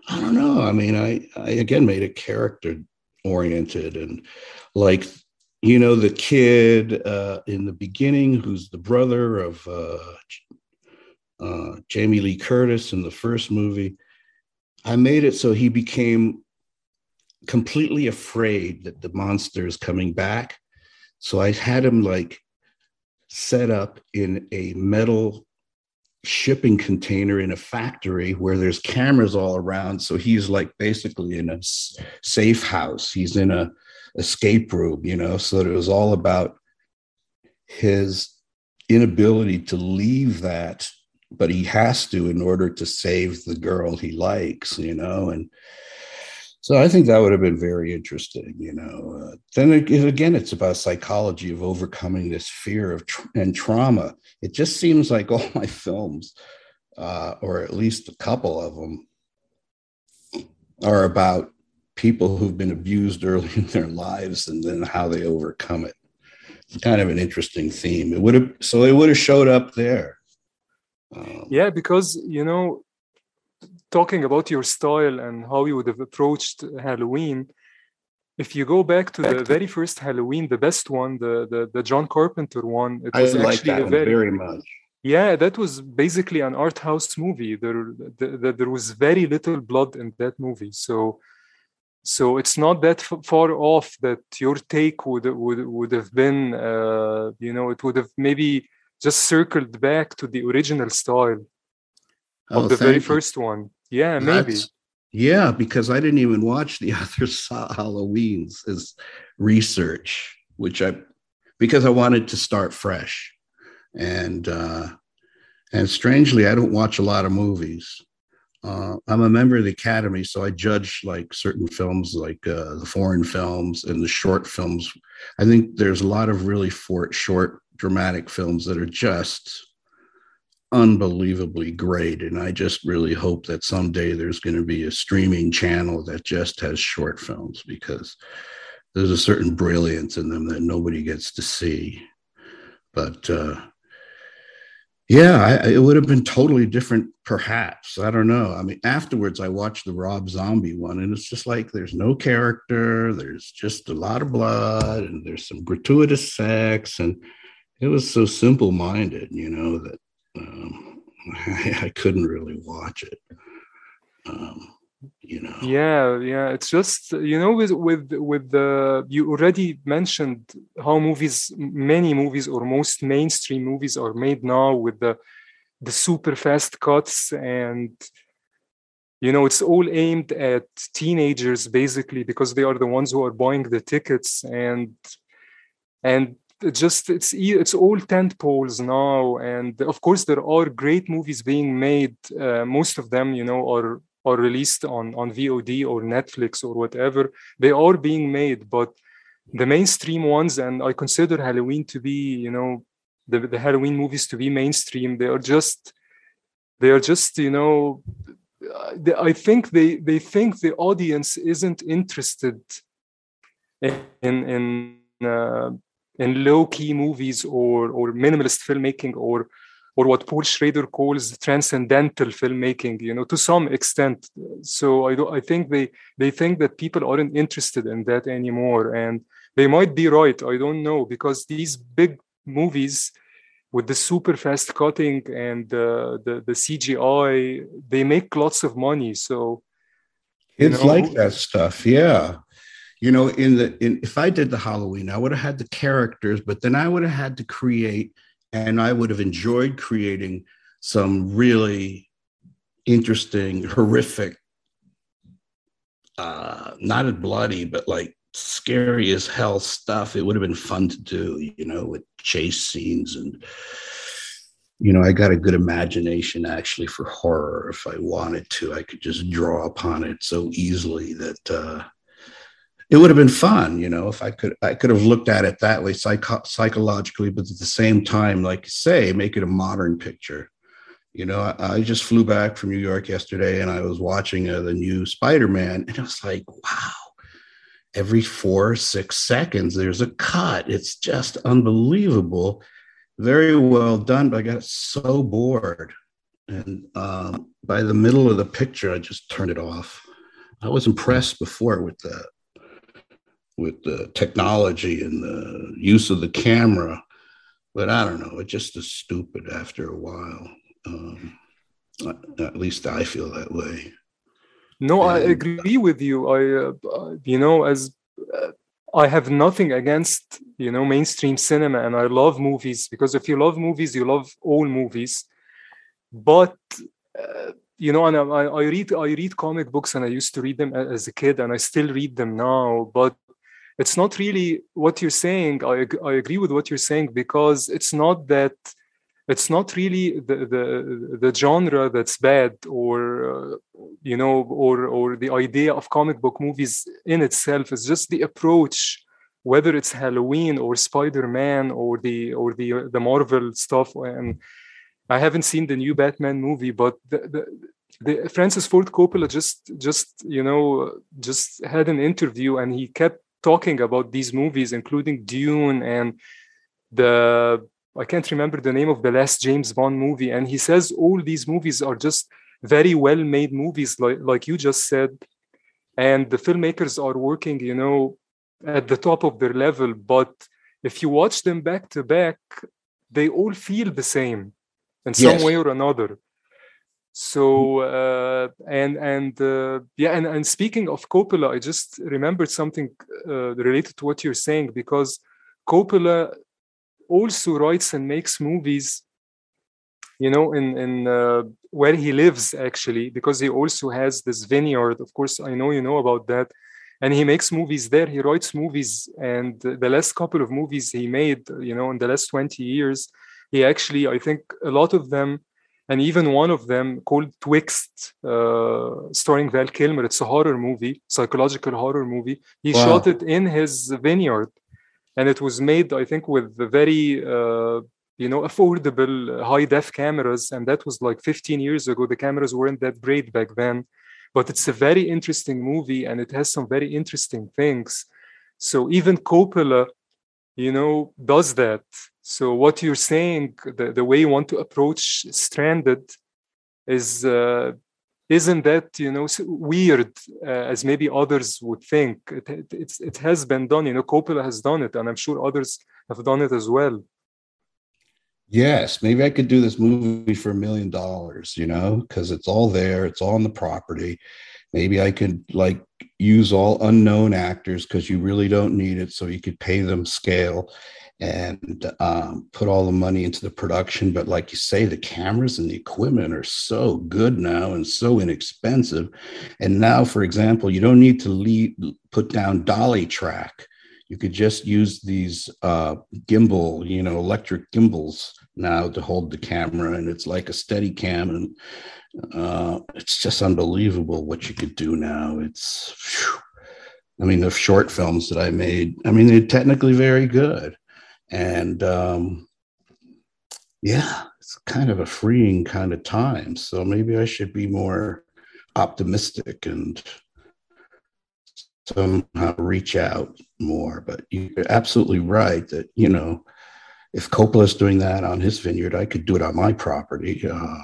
I don't know. I mean, I, I again made it character oriented and like, you know, the kid uh, in the beginning who's the brother of uh, uh, Jamie Lee Curtis in the first movie. I made it so he became completely afraid that the monster is coming back. So I had him like set up in a metal shipping container in a factory where there's cameras all around. So he's like basically in a safe house. He's in a escape room you know so it was all about his inability to leave that but he has to in order to save the girl he likes you know and so I think that would have been very interesting, you know. Uh, then again, it's about psychology of overcoming this fear of and trauma. It just seems like all my films, uh, or at least a couple of them, are about people who've been abused early in their lives and then how they overcome it. It's kind of an interesting theme. It would have so it would have showed up there. Um, yeah, because you know talking about your style and how you would have approached Halloween, if you go back to the very first Halloween, the best one, the the, the John Carpenter one, it was I like actually that very, very much. Yeah, that was basically an art house movie. There, the, the, there was very little blood in that movie, so so it's not that far off that your take would would would have been, uh, you know, it would have maybe just circled back to the original style oh, of the very you. first one. Yeah, maybe. That's, yeah, because I didn't even watch the other Halloweens as research, which I because I wanted to start fresh. And uh and strangely, I don't watch a lot of movies. Uh, I'm a member of the Academy, so I judge like certain films, like uh, the foreign films and the short films. I think there's a lot of really for, short dramatic films that are just unbelievably great. And I just really hope that someday there's going to be a streaming channel that just has short films because there's a certain brilliance in them that nobody gets to see. But uh, yeah, I, it would have been totally different, perhaps. I don't know. I mean, afterwards, I watched the Rob Zombie one, and it's just like there's no character, there's just a lot of blood, and there's some gratuitous sex. And it was so simple minded, you know, that um, I, I, couldn't really watch it. Um, you know. Yeah, yeah. It's just you know with with with the you already mentioned how movies, many movies or most mainstream movies are made now with the the super fast cuts and you know it's all aimed at teenagers basically because they are the ones who are buying the tickets and and just it's it's all tent poles now and of course there are great movies being made uh, most of them you know are are released on on vod or netflix or whatever. They are being made but the mainstream ones and i consider halloween to be you know the, the halloween movies to be mainstream. They are just they are just you know i think they they think the audience isn't interested in in uh, in low-key movies or or minimalist filmmaking or or what Paul Schrader calls transcendental filmmaking, you know, to some extent. So I do, I think they they think that people aren't interested in that anymore, and they might be right. I don't know because these big movies with the super fast cutting and uh, the the CGI, they make lots of money. So kids know, like that stuff, yeah you know in the in if i did the halloween i would have had the characters but then i would have had to create and i would have enjoyed creating some really interesting horrific uh not bloody but like scary as hell stuff. It would have been fun to do you know with chase scenes and you know i got a good imagination actually for horror. If i wanted to i could just draw upon it so easily that uh it would have been fun, you know, if I could I could have looked at it that way psycho- psychologically, but at the same time, like say, make it a modern picture. You know, I, I just flew back from New York yesterday, and I was watching uh, the new Spider Man, and I was like, wow. Every four six seconds, there's a cut. It's just unbelievable. Very well done, but I got so bored. And um, by the middle of the picture, I just turned it off I was impressed before with the with the technology and the use of the camera, but I don't know. It just is stupid after a while. Um, at least I feel that way. No, I agree with you. I, uh, you know, as uh, I have nothing against, you know, mainstream cinema, and I love movies because if you love movies, you love all movies. But uh, you know, and I, I read I read comic books, and I used to read them as a kid, and I still read them now. But it's not really what you're saying. I I agree with what you're saying because it's not that it's not really the the, the genre that's bad or uh, you know or or the idea of comic book movies in itself it's just the approach whether it's halloween or spider-man or the or the the marvel stuff and i haven't seen the new batman movie but the, the, the francis ford coppola just just you know just had an interview and he kept talking about these movies including dune and the I can't remember the name of the last James Bond movie, and he says all these movies are just very well made movies, like like you just said, and the filmmakers are working, you know, at the top of their level. But if you watch them back to back, they all feel the same in some yes. way or another. So uh, and and uh, yeah, and, and speaking of Coppola, I just remembered something uh, related to what you're saying because Coppola also writes and makes movies you know in in uh, where he lives actually because he also has this vineyard. Of course i know you know about that. And he makes movies there. He writes movies and the last couple of movies he made you know in the last 20 years he actually i think a lot of them and even one of them called twixt uh, starring val kilmer it's a horror movie psychological horror movie. He wow. shot it in his vineyard and it was made i think with very uh, you know affordable high def cameras and that was like 15 years ago. The cameras weren't that great back then. But it's a very interesting movie and it has some very interesting things. So even coppola you know does that so what you're saying the, the way you want to approach stranded is uh, isn't that you know weird uh, as maybe others would think. It, it, it has been done you know coppola has done it and i'm sure others have done it as well. Yes maybe i could do this movie for a million dollars you know because it's all there it's all on the property. Maybe i could like use all unknown actors because you really don't need it so you could pay them scale and um, put all the money into the production. But like you say, the cameras and the equipment are so good now and so inexpensive. And now, for example, you don't need to lead, put down dolly track. You could just use these uh, gimbal, you know, electric gimbals now to hold the camera, and it's like a steady cam, and uh, it's just unbelievable what you could do now. It's, whew. I mean, the short films that I made, I mean, they're technically very good and um, yeah, it's kind of a freeing kind of time. So maybe I should be more optimistic and somehow reach out more. But you're absolutely right that you know if Coppola's doing that on his vineyard, I could do it on my property. Uh,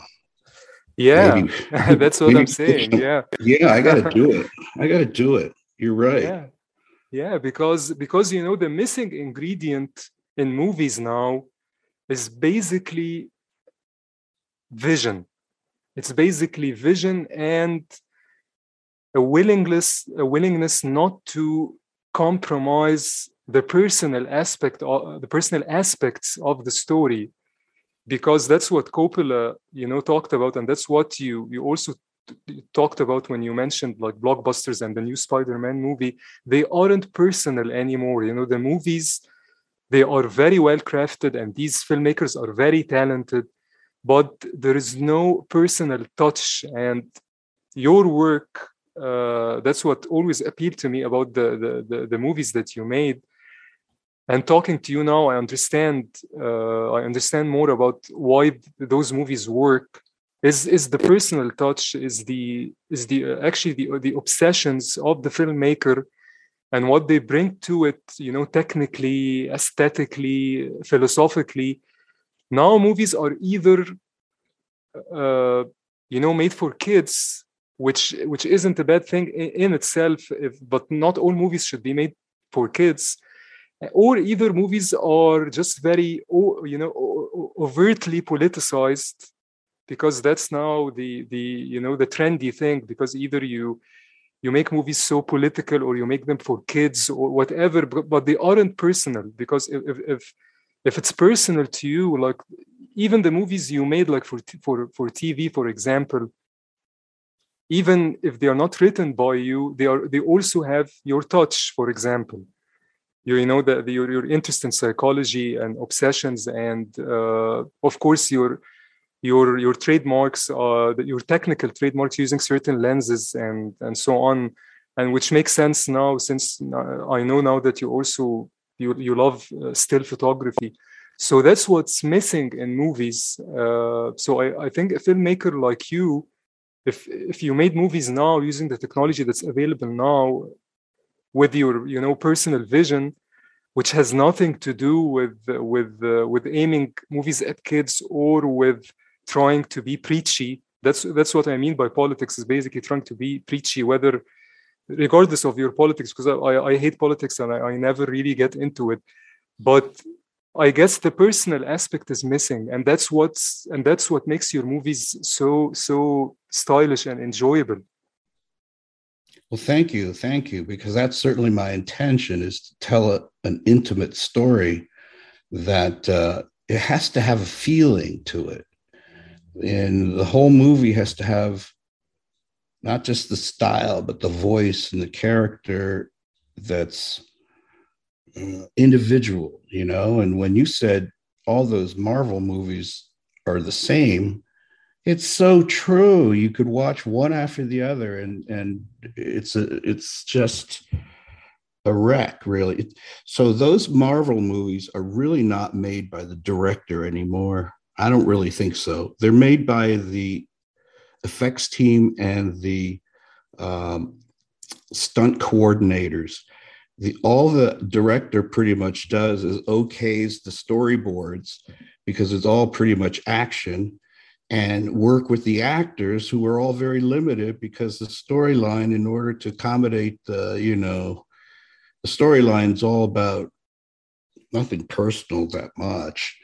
yeah, maybe, that's what maybe, I'm saying. Yeah, yeah, I got to do it. I got to do it. You're right. Yeah. yeah, because because you know the missing ingredient in movies now is basically vision. It's basically vision and a willingness, a willingness not to compromise the personal aspect of the personal aspects of the story because that's what Coppola you know talked about and that's what you you also talked about when you mentioned like blockbusters and the new Spider-Man movie they aren't personal anymore you know the movies they are very well crafted and these filmmakers are very talented but there is no personal touch and your work uh, that's what always appealed to me about the, the, the, the, movies that you made. And talking to you now i understand uh, i understand more about why those movies work. Is is the personal touch is the is the uh, actually the, the obsessions of the filmmaker and what they bring to it you know technically aesthetically philosophically. Now movies are either uh, you know made for kids which which isn't a bad thing in, in itself if, but not all movies should be made for kids. Or either movies are just very you know overtly politicized because that's now the the you know the trendy thing because either you you make movies so political or you make them for kids or whatever but, but they aren't personal because if, if if it's personal to you like even the movies you made like for for for tv for example even if they are not written by you they are they also have your touch for example. You, know the your, your interest in psychology and obsessions and uh, of course your your your trademarks uh, your technical trademarks using certain lenses and and so on and which makes sense now since uh, i know now that you also you, you love uh, still photography. So that's what's missing in movies. Uh, so I, I think a filmmaker like you if if you made movies now using the technology that's available now with your you know personal vision which has nothing to do with with uh, with aiming movies at kids or with trying to be preachy that's that's what i mean by politics is basically trying to be preachy whether regardless of your politics because I, I hate politics and I, I never really get into it but i guess the personal aspect is missing and that's what's and that's what makes your movies so so stylish and enjoyable well, thank you. Thank you. Because that's certainly my intention is to tell a, an intimate story that uh, it has to have a feeling to it. And the whole movie has to have not just the style, but the voice and the character that's uh, individual, you know? And when you said all those Marvel movies are the same, it's so true. You could watch one after the other, and and it's a it's just a wreck, really. So those Marvel movies are really not made by the director anymore. I don't really think so. They're made by the effects team and the um, stunt coordinators. The all the director pretty much does is okays the storyboards because it's all pretty much action and work with the actors who are all very limited because the storyline in order to accommodate the you know the storyline's all about nothing personal that much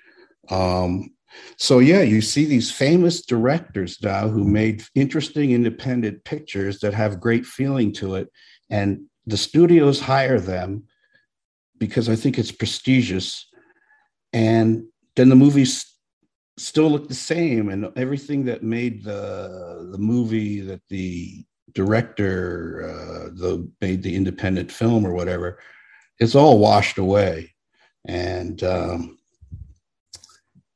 um, so yeah you see these famous directors now who made interesting independent pictures that have great feeling to it. And the studios hire them because i think it's prestigious. And then the movies still look the same. And everything that made the the movie that the director uh, the made the independent film or whatever it's all washed away. And um,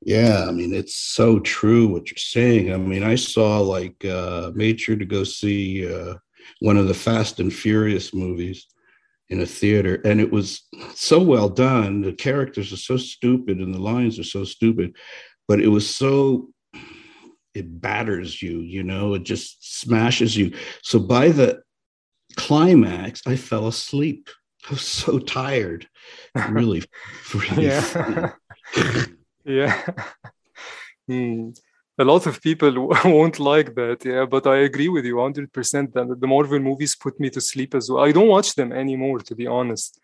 yeah i mean it's so true what you're saying. I mean i saw like uh, made sure to go see uh, one of the fast and furious movies in a theater and it was so well done. The characters are so stupid and the lines are so stupid but it was so it batters you you know it just smashes you. So by the climax i fell asleep. I was so tired. Really really yeah yeah. Mm. a lot of people won't like that yeah but i agree with you 100% that the marvel movies put me to sleep as well. I don't watch them anymore to be honest.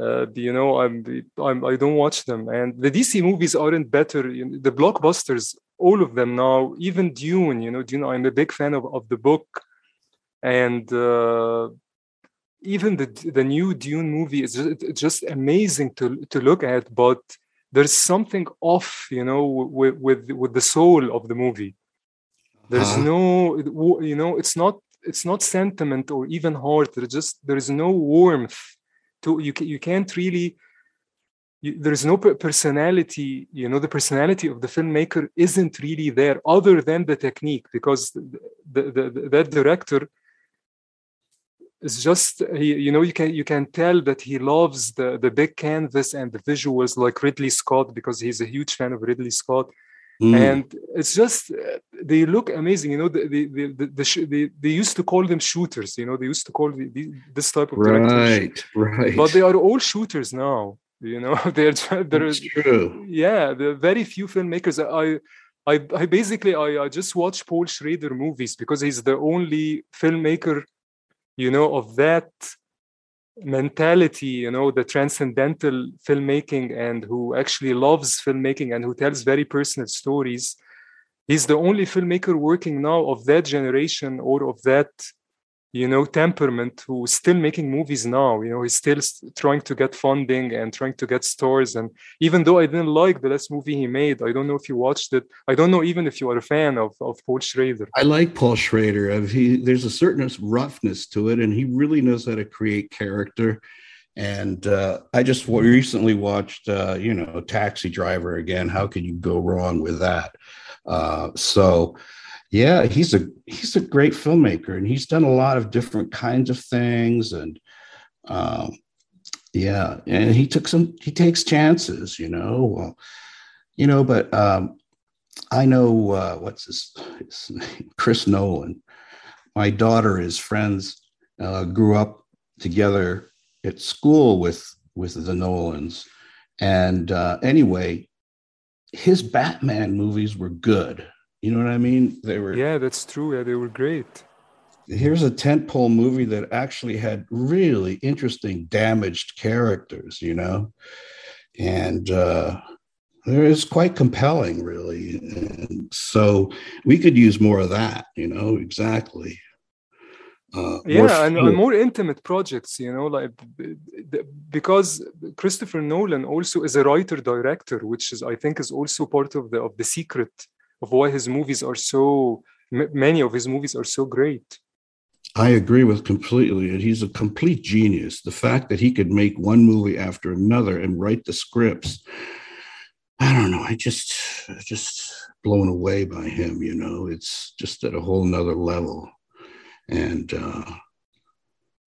Uh, you know I'm, I'm i don't watch them. And the dc movies aren't better the blockbusters all of them now even dune you know dune i'm a big fan of, of the book. And uh, even the the new dune movie is just, just amazing to to look at but there's something off you know with with, with the soul of the movie there's uh-huh. no you know it's not it's not sentiment or even heart there's just there is no warmth to you you can't really you, there's no personality you know the personality of the filmmaker isn't really there other than the technique because the, the, the that director is just he, you know you can you can tell that he loves the the big canvas and the visuals like ridley scott because he's a huge fan of ridley scott. Mm. and it's just they look amazing you know the, the, the, the, the they, they used to call them shooters you know they used to call the, the, this type of right right. But they are all shooters now you know they're there's true. Yeah there are very few filmmakers i I, I basically I, I just watch Paul Schrader movies because he's the only filmmaker, you know, of that mentality, you know, the transcendental filmmaking and who actually loves filmmaking and who tells very personal stories. He's the only filmmaker working now of that generation or of that you know temperament who's still making movies now you know he's still trying to get funding and trying to get stores. And even though i didn't like the last movie he made i don't know if you watched it. I don't know even if you are a fan of, of paul schrader. I like paul schrader. He there's a certain roughness to it and he really knows how to create character. And uh, i just recently watched uh, you know taxi driver again. How could you go wrong with that? Uh, so yeah he's a he's a great filmmaker and he's done a lot of different kinds of things and um, yeah and he took some he takes chances you know well you know but um, i know uh, what's his, his name? Chris nolan. My daughter is friends uh, grew up together at school with with the nolans and uh, anyway his batman movies were good you know what I mean? They were. Yeah, that's true. Yeah, they were great. Here's a tentpole movie that actually had really interesting, damaged characters. You know, and uh, there is quite compelling, really. And so we could use more of that. You know, exactly. Uh, yeah, and, and, more intimate projects, you know, like because Christopher Nolan also is a writer director, which is I think is also part of the of the secret of why his movies are so many of his movies are so great. I agree with completely. And he's a complete genius. The fact that he could make one movie after another and write the scripts. I don't know. I just just blown away by him, you know. It's just at a whole nother level. And uh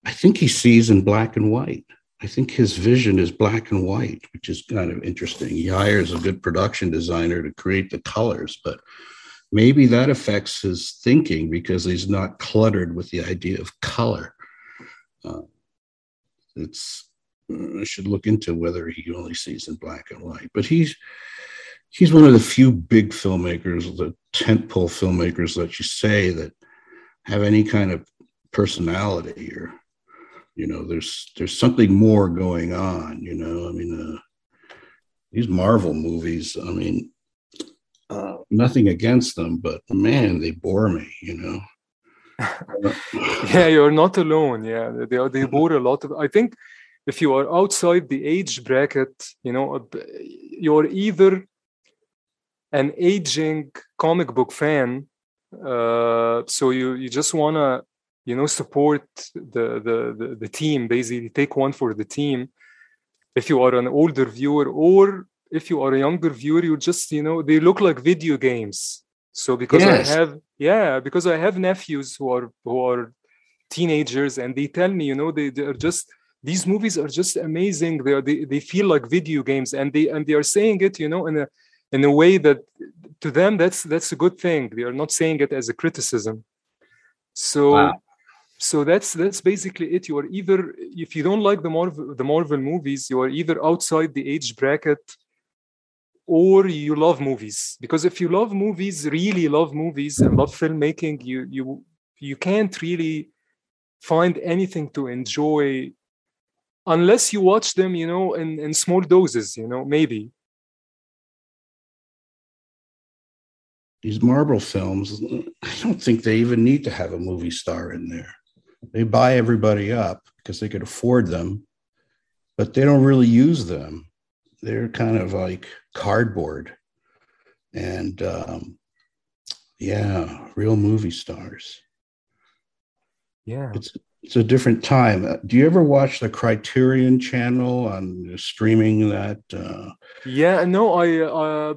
I think he sees in black and white. I think his vision is black and white, which is kind of interesting. He hires a good production designer to create the colors, but maybe that affects his thinking because he's not cluttered with the idea of color. Uh, it's I should look into whether he only sees in black and white, but he's he's one of the few big filmmakers, the tentpole filmmakers that you say that have any kind of personality or you know there's there's something more going on you know i mean uh, these marvel movies i mean uh, nothing against them but man they bore me you know. Yeah you're not alone yeah they they bore a lot of i think if you are outside the age bracket you know you're either an aging comic book fan uh, so you you just want to you know support the, the the the, team basically take one for the team. If you are an older viewer or if you are a younger viewer you just you know they look like video games. So because yes. i have yeah because i have nephews who are who are teenagers and they tell me you know they, they are just these movies are just amazing. They are they, they feel like video games and they and they are saying it you know in a in a way that to them that's that's a good thing. They are not saying it as a criticism. So wow so that's that's basically it. You are either if you don't like the marvel the marvel movies you are either outside the age bracket or you love movies. Because if you love movies really love movies and love filmmaking you you you can't really find anything to enjoy unless you watch them you know in in small doses you know maybe. These marvel films i don't think they even need to have a movie star in there they buy everybody up because they could afford them, but they don't really use them. They're kind of like cardboard. And um, yeah, real movie stars. Yeah. It's it's a different time. Uh, do you ever watch the Criterion channel on streaming that? Uh... Yeah, no, I uh,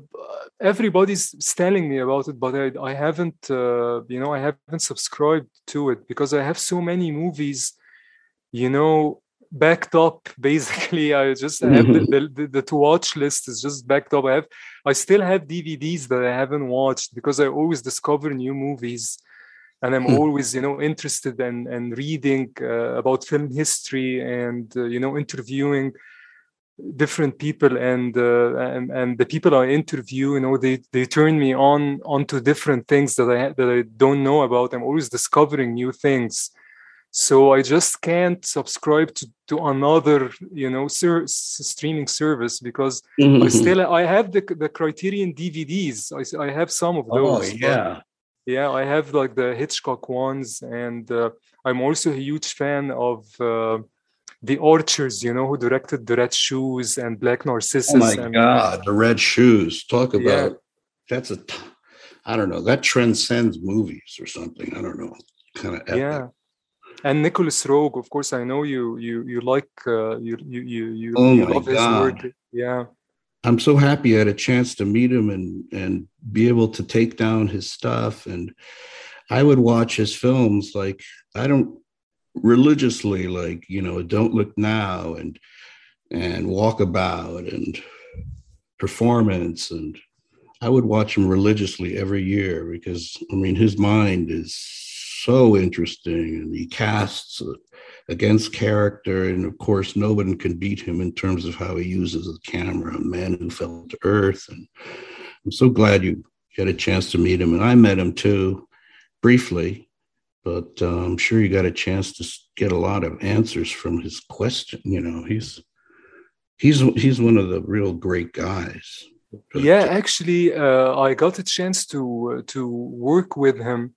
everybody's telling me about it, but I, I haven't, uh, you know, I haven't subscribed to it because I have so many movies, you know, backed up. Basically, I just have the, the, the, the to watch list is just backed up. I have, I still have DVDs that I haven't watched because I always discover new movies and i'm hmm. always you know interested in, in reading uh, about film history and uh, you know interviewing different people and, uh, and and the people I interview, you know, they they turn me on onto different things that I that I don't know about. I'm always discovering new things so i just can't subscribe to, to another you know ser- streaming service because mm-hmm. I still i have the, the criterion dvds I, I have some of those oh, yeah yeah i have like the hitchcock ones and uh, i'm also a huge fan of uh, the Archers you know who directed the red shoes and black narcissus oh my and, god the red shoes talk about yeah. that's a i don't know that transcends movies or something i don't know kind of epic. yeah and Nicolas Roeg, of course, I know you you you like uh, you you you you, oh you love God. his work. Yeah. I'm so happy I had a chance to meet him and and be able to take down his stuff. And I would watch his films like I don't religiously like you know Don't Look Now and and Walkabout and Performance and I would watch him religiously every year because I mean his mind is so interesting and he casts against character and of course no one can beat him in terms of how he uses the camera a man who fell to earth and i'm so glad you had a chance to meet him and i met him too briefly but uh, i'm sure you got a chance to get a lot of answers from his question you know he's he's he's one of the real great guys yeah actually uh, i got a chance to uh, to work with him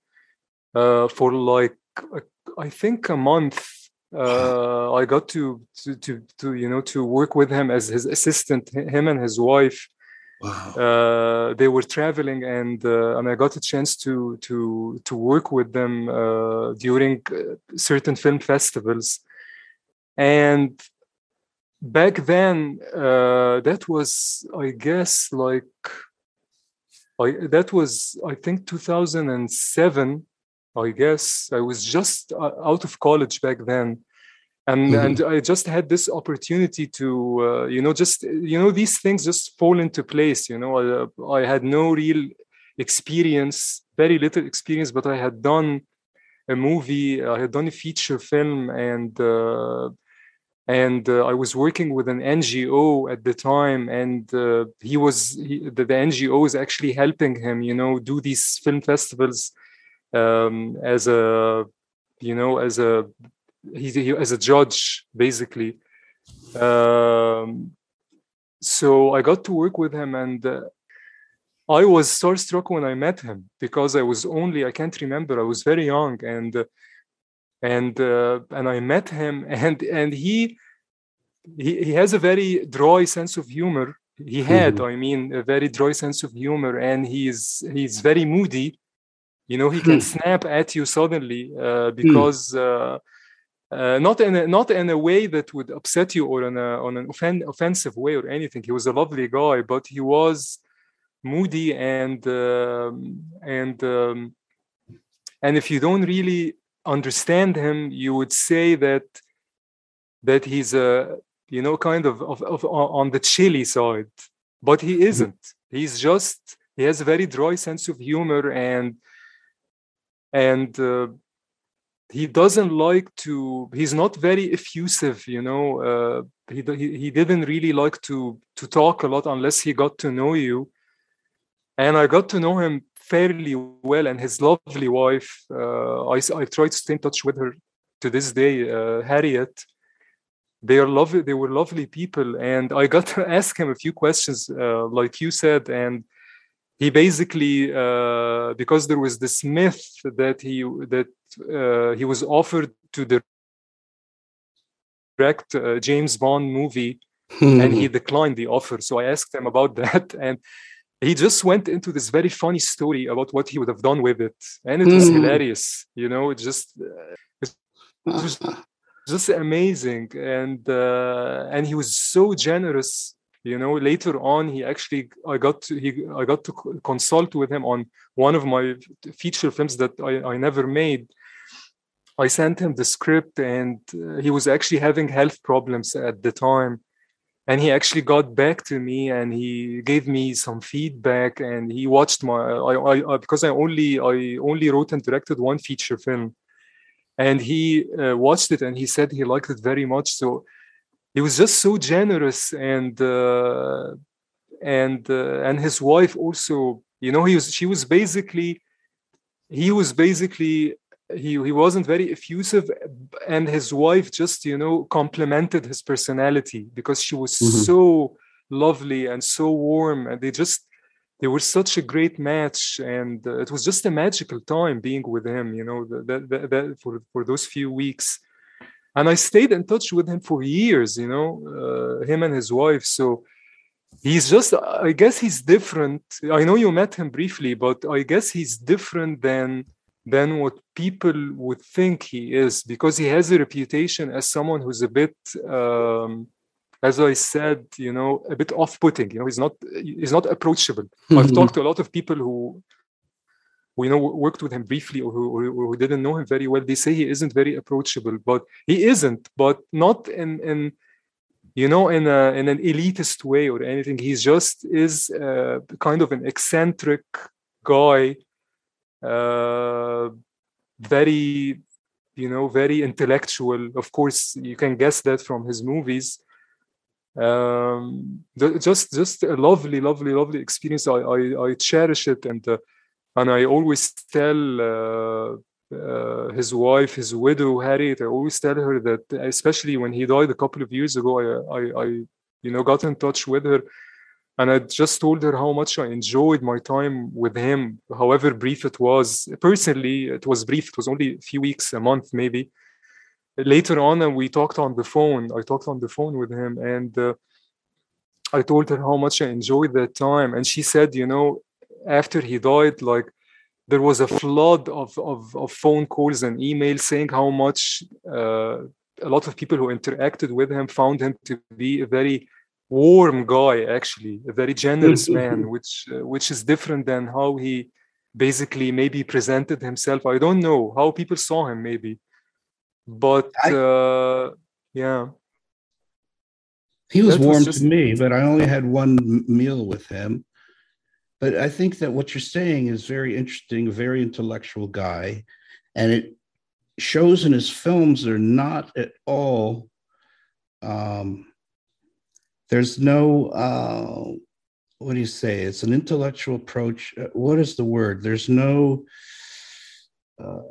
uh, for like I think a month. Uh, I got to, to to to you know to work with him as his assistant. Him and his wife. Wow. Uh, they were traveling, and uh, and I got a chance to to to work with them uh, during uh, certain film festivals. And back then, uh, that was, I guess, like I, that was I think 2007 I guess I was just uh, out of college back then, and mm-hmm. and I just had this opportunity to uh, you know just you know these things just fall into place. You know, I, I had no real experience, very little experience, but I had done a movie, I had done a feature film, and uh, and uh, I was working with an NGO at the time, and uh, he was he, the, the, NGO is actually helping him, you know, do these film festivals um, as a you know as a he, he as a judge basically. Um, so i got to work with him and uh, i was starstruck when i met him because i was only i can't remember i was very young and uh, and uh, and i met him and and he he, he has a very dry sense of humor. He had mm-hmm. i mean a very dry sense of humor and he's he's very moody you know he can hmm. snap at you suddenly uh, hmm. because uh, uh, not in a, not in a way that would upset you or in a, on an offen- offensive way or anything. He was a lovely guy, but he was moody and um, and um, and if you don't really understand him, you would say that that he's a you know kind of, of, of on the chilly side, but he hmm. isn't. He's just he has a very dry sense of humor and and uh, he doesn't like to he's not very effusive you know uh, he, he, didn't really like to to talk a lot unless he got to know you. And i got to know him fairly well and his lovely wife uh, I, I tried to stay in touch with her to this day uh, harriet. They are lovely they were lovely people and i got to ask him a few questions uh, like you said and he basically uh, because there was this myth that he that uh, he was offered to the direct a James Bond movie and he declined the offer. So I asked him about that and he just went into this very funny story about what he would have done with it and it was mm-hmm. hilarious you know it just uh, it was just amazing and uh, and he was so generous you know later on he actually i got to he i got to consult with him on one of my feature films that i, I never made. I sent him the script and uh, he was actually having health problems at the time. And he actually got back to me and he gave me some feedback and he watched my I, I, because i only i only wrote and directed one feature film. And he uh, watched it and he said he liked it very much. So he was just so generous and uh, and uh, and his wife also you know he was she was basically he was basically he he wasn't very effusive and his wife just you know complemented his personality because she was mm-hmm. so lovely and so warm and they just they were such a great match and uh, it was just a magical time being with him you know that, that, that for for those few weeks and i stayed in touch with him for years you know uh, him and his wife. So he's just i guess he's different. I know you met him briefly but i guess he's different than than what people would think he is because he has a reputation as someone who's a bit um, as i said you know a bit off-putting you know he's not he's not approachable. I've talked to a lot of people who who you know worked with him briefly or who, who didn't know him very well. They say he isn't very approachable but he isn't but not in in you know in a in an elitist way or anything. He just is uh, kind of an eccentric guy uh, very you know very intellectual. Of course you can guess that from his movies. Um, just just a lovely lovely lovely experience. I i, I cherish it and uh, and i always tell uh, uh, his wife his widow harriet i always tell her that especially when he died a couple of years ago i i, I you know got in touch with her and I just told her how much I enjoyed my time with him, however brief it was. Personally, it was brief. It was only a few weeks, a month maybe. Later on, we talked on the phone. I talked on the phone with him, and uh, I told her how much I enjoyed that time. And she said, you know, after he died, like there was a flood of, of, of phone calls and emails saying how much uh, a lot of people who interacted with him found him to be a very warm guy actually a very generous man which uh, which is different than how he basically maybe presented himself. I don't know how people saw him maybe. But uh, yeah. He was warm was just, to me but i only had one meal with him but i think that what you're saying is very interesting very intellectual guy and it shows in his films They're not at all um, there's no uh, what do you say? It's an intellectual approach. Uh, what is the word? There's no uh,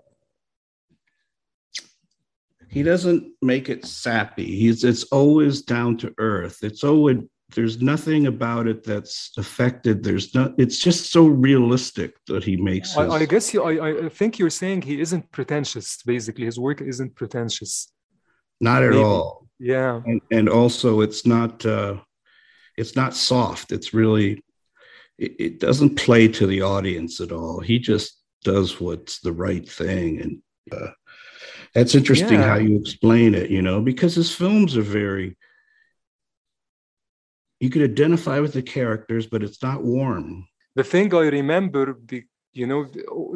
he doesn't make it sappy. He's it's always down to earth. It's always there's nothing about it that's affected. There's not it's just so realistic that he makes his, I, I, guess he, I, I think you're saying he isn't pretentious basically. His work isn't pretentious. Not at Maybe. all. Yeah. And, and also it's not uh it's not soft. It's really it, it, doesn't play to the audience at all. He just does what's the right thing. And uh, that's interesting yeah. how you explain it you know because his films are very you could identify with the characters but it's not warm. The thing i remember be, you know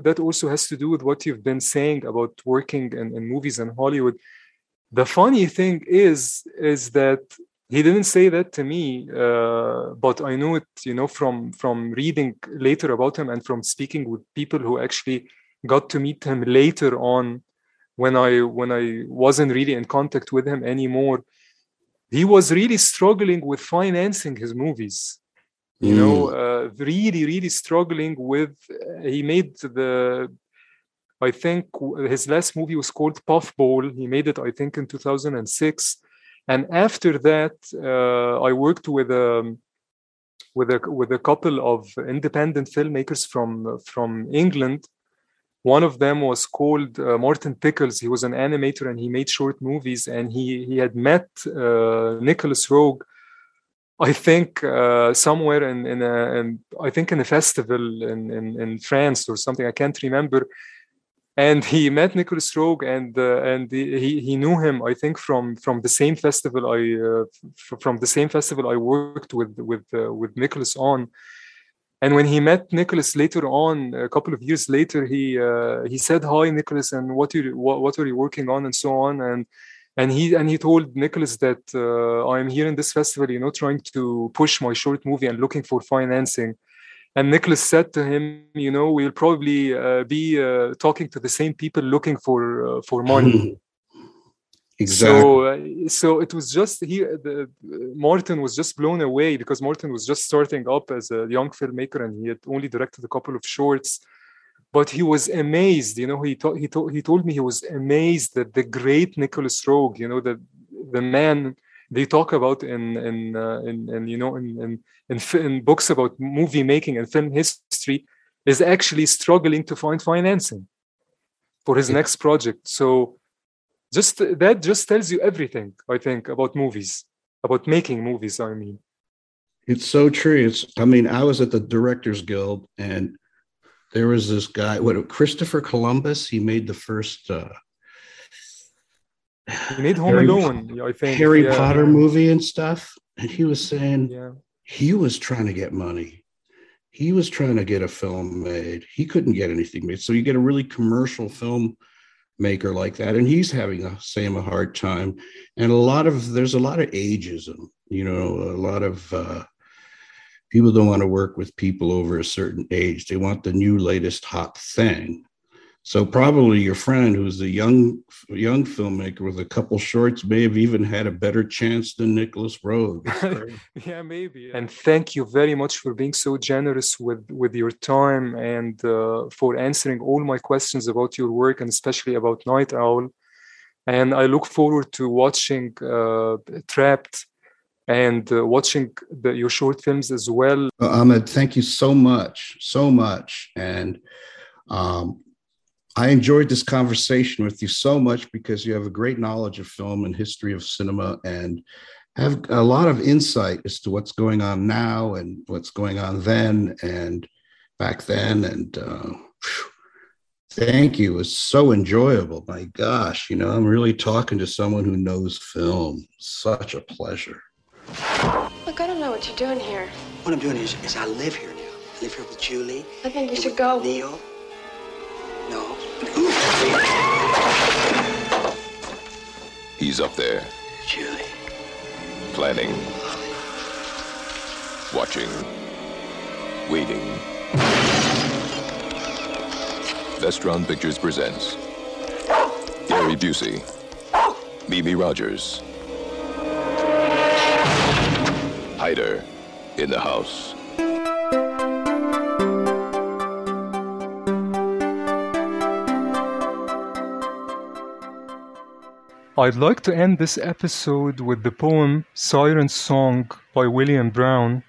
that also has to do with what you've been saying about working in, in movies in hollywood. The funny thing is is that he didn't say that to me uh, but i know it you know from from reading later about him and from speaking with people who actually got to meet him later on when i when i wasn't really in contact with him anymore he was really struggling with financing his movies you mm. know uh, really really struggling with uh, he made the I think his last movie was called Puffball. He made it, I think, in 2006. And after that, uh, I worked with a um, with a with a couple of independent filmmakers from from England. One of them was called uh, Martin Pickles. He was an animator and he made short movies. And he he had met uh, Nicolas Roeg, I think uh, somewhere in in, a, in I think in a festival in, in in France or something. I can't remember and he met Nicolas Roeg, and uh, and he he knew him, I think, from from the same festival I uh, from the same festival I worked with with uh, with Nicholas on. And when he met Nicholas later on, a couple of years later, he uh, he said, "Hi, Nicholas, and what you what, what are you working on, and so on." And and he and he told Nicholas that uh, I'm here in this festival, you know, trying to push my short movie and looking for financing and Nicholas said to him, "You know, we'll probably uh, be uh, talking to the same people looking for uh, for money." Exactly. So, uh, so it was just he. The, Martin was just blown away because Martin was just starting up as a young filmmaker, and he had only directed a couple of shorts. But he was amazed. You know, he told he told he told me he was amazed that the great Nicolas Roeg, you know, the the man they talk about in in uh, in, in you know in in, in in books about movie making and film history, is actually struggling to find financing for his next project. So just that just tells you everything i think about movies about making movies i mean. It's so true. It's i mean i was at the directors guild and there was this guy what christopher columbus? He made the first uh he made home Harry- alone i think harry yeah. potter movie and stuff. And he was saying yeah. he was trying to get money. He was trying to get a film made. He couldn't get anything made. So you get a really commercial film maker like that and he's having a same a hard time. And a lot of there's a lot of ageism you know a lot of uh people don't want to work with people over a certain age. They want the new latest hot thing so probably your friend who's a young young filmmaker with a couple shorts may have even had a better chance than Nicolas Roeg. Yeah maybe and thank you very much for being so generous with with your time and uh, for answering all my questions about your work and especially about night owl. And i look forward to watching uh, trapped and uh, watching the, your short films as well. Well, Ahmed, thank you so much, so much. And um, I enjoyed this conversation with you so much because you have a great knowledge of film and history of cinema and have a lot of insight as to what's going on now and what's going on then and back then. And uh, phew, thank you. It was so enjoyable. My gosh, you know, I'm really talking to someone who knows film. Such a pleasure. Look, I don't know what you're doing here. What I'm doing is, is I live here now. I live here with Julie. I think you should go. Neil. He's up there, Julie. planning, watching, waiting. Vestron Pictures presents Gary Busey, Mimi Rogers, Hider in the House. I'd like to end this episode with the poem Siren Song by William Browne.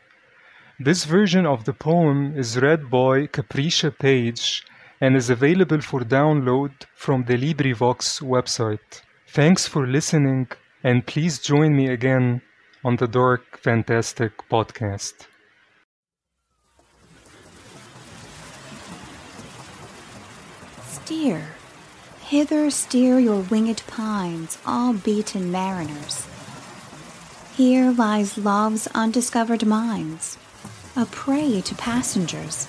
This version of the poem is read by Caprisha Page and is available for download from the LibriVox website. Thanks for listening, and please join me again on the Dark Fantastic podcast. Steer, hither steer your winged pines, all beaten mariners. Here lies love's undiscovered mines, a prey to passengers.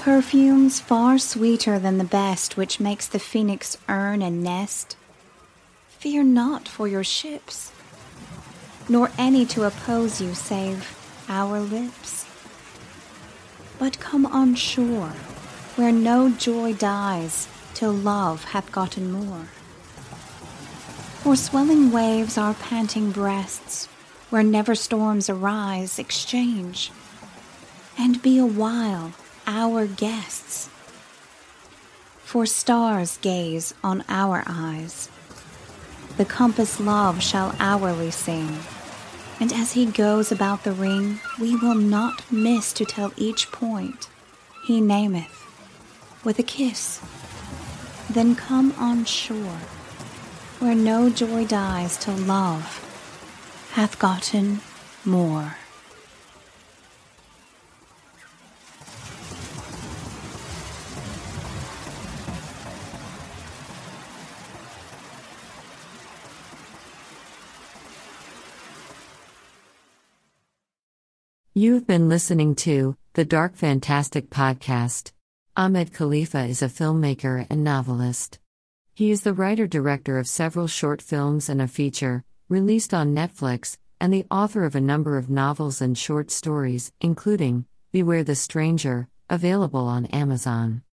Perfumes far sweeter than the best which makes the phoenix earn and nest. Fear not for your ships, nor any to oppose you save our lips. But come on shore, where no joy dies till love hath gotten more. For swelling waves our panting breasts, where never storms arise, exchange, and be a while our guests. For stars gaze on our eyes, the compass love shall hourly sing. And as he goes about the ring, we will not miss to tell each point he nameth with a kiss. Then come on shore, where no joy dies till love hath gotten more. You've been listening to the Dark Fantastic Podcast. Ahmed Khalifa is a filmmaker and novelist. He is the writer director of several short films and a feature, released on Netflix, and the author of a number of novels and short stories, including Beware the Stranger, available on Amazon.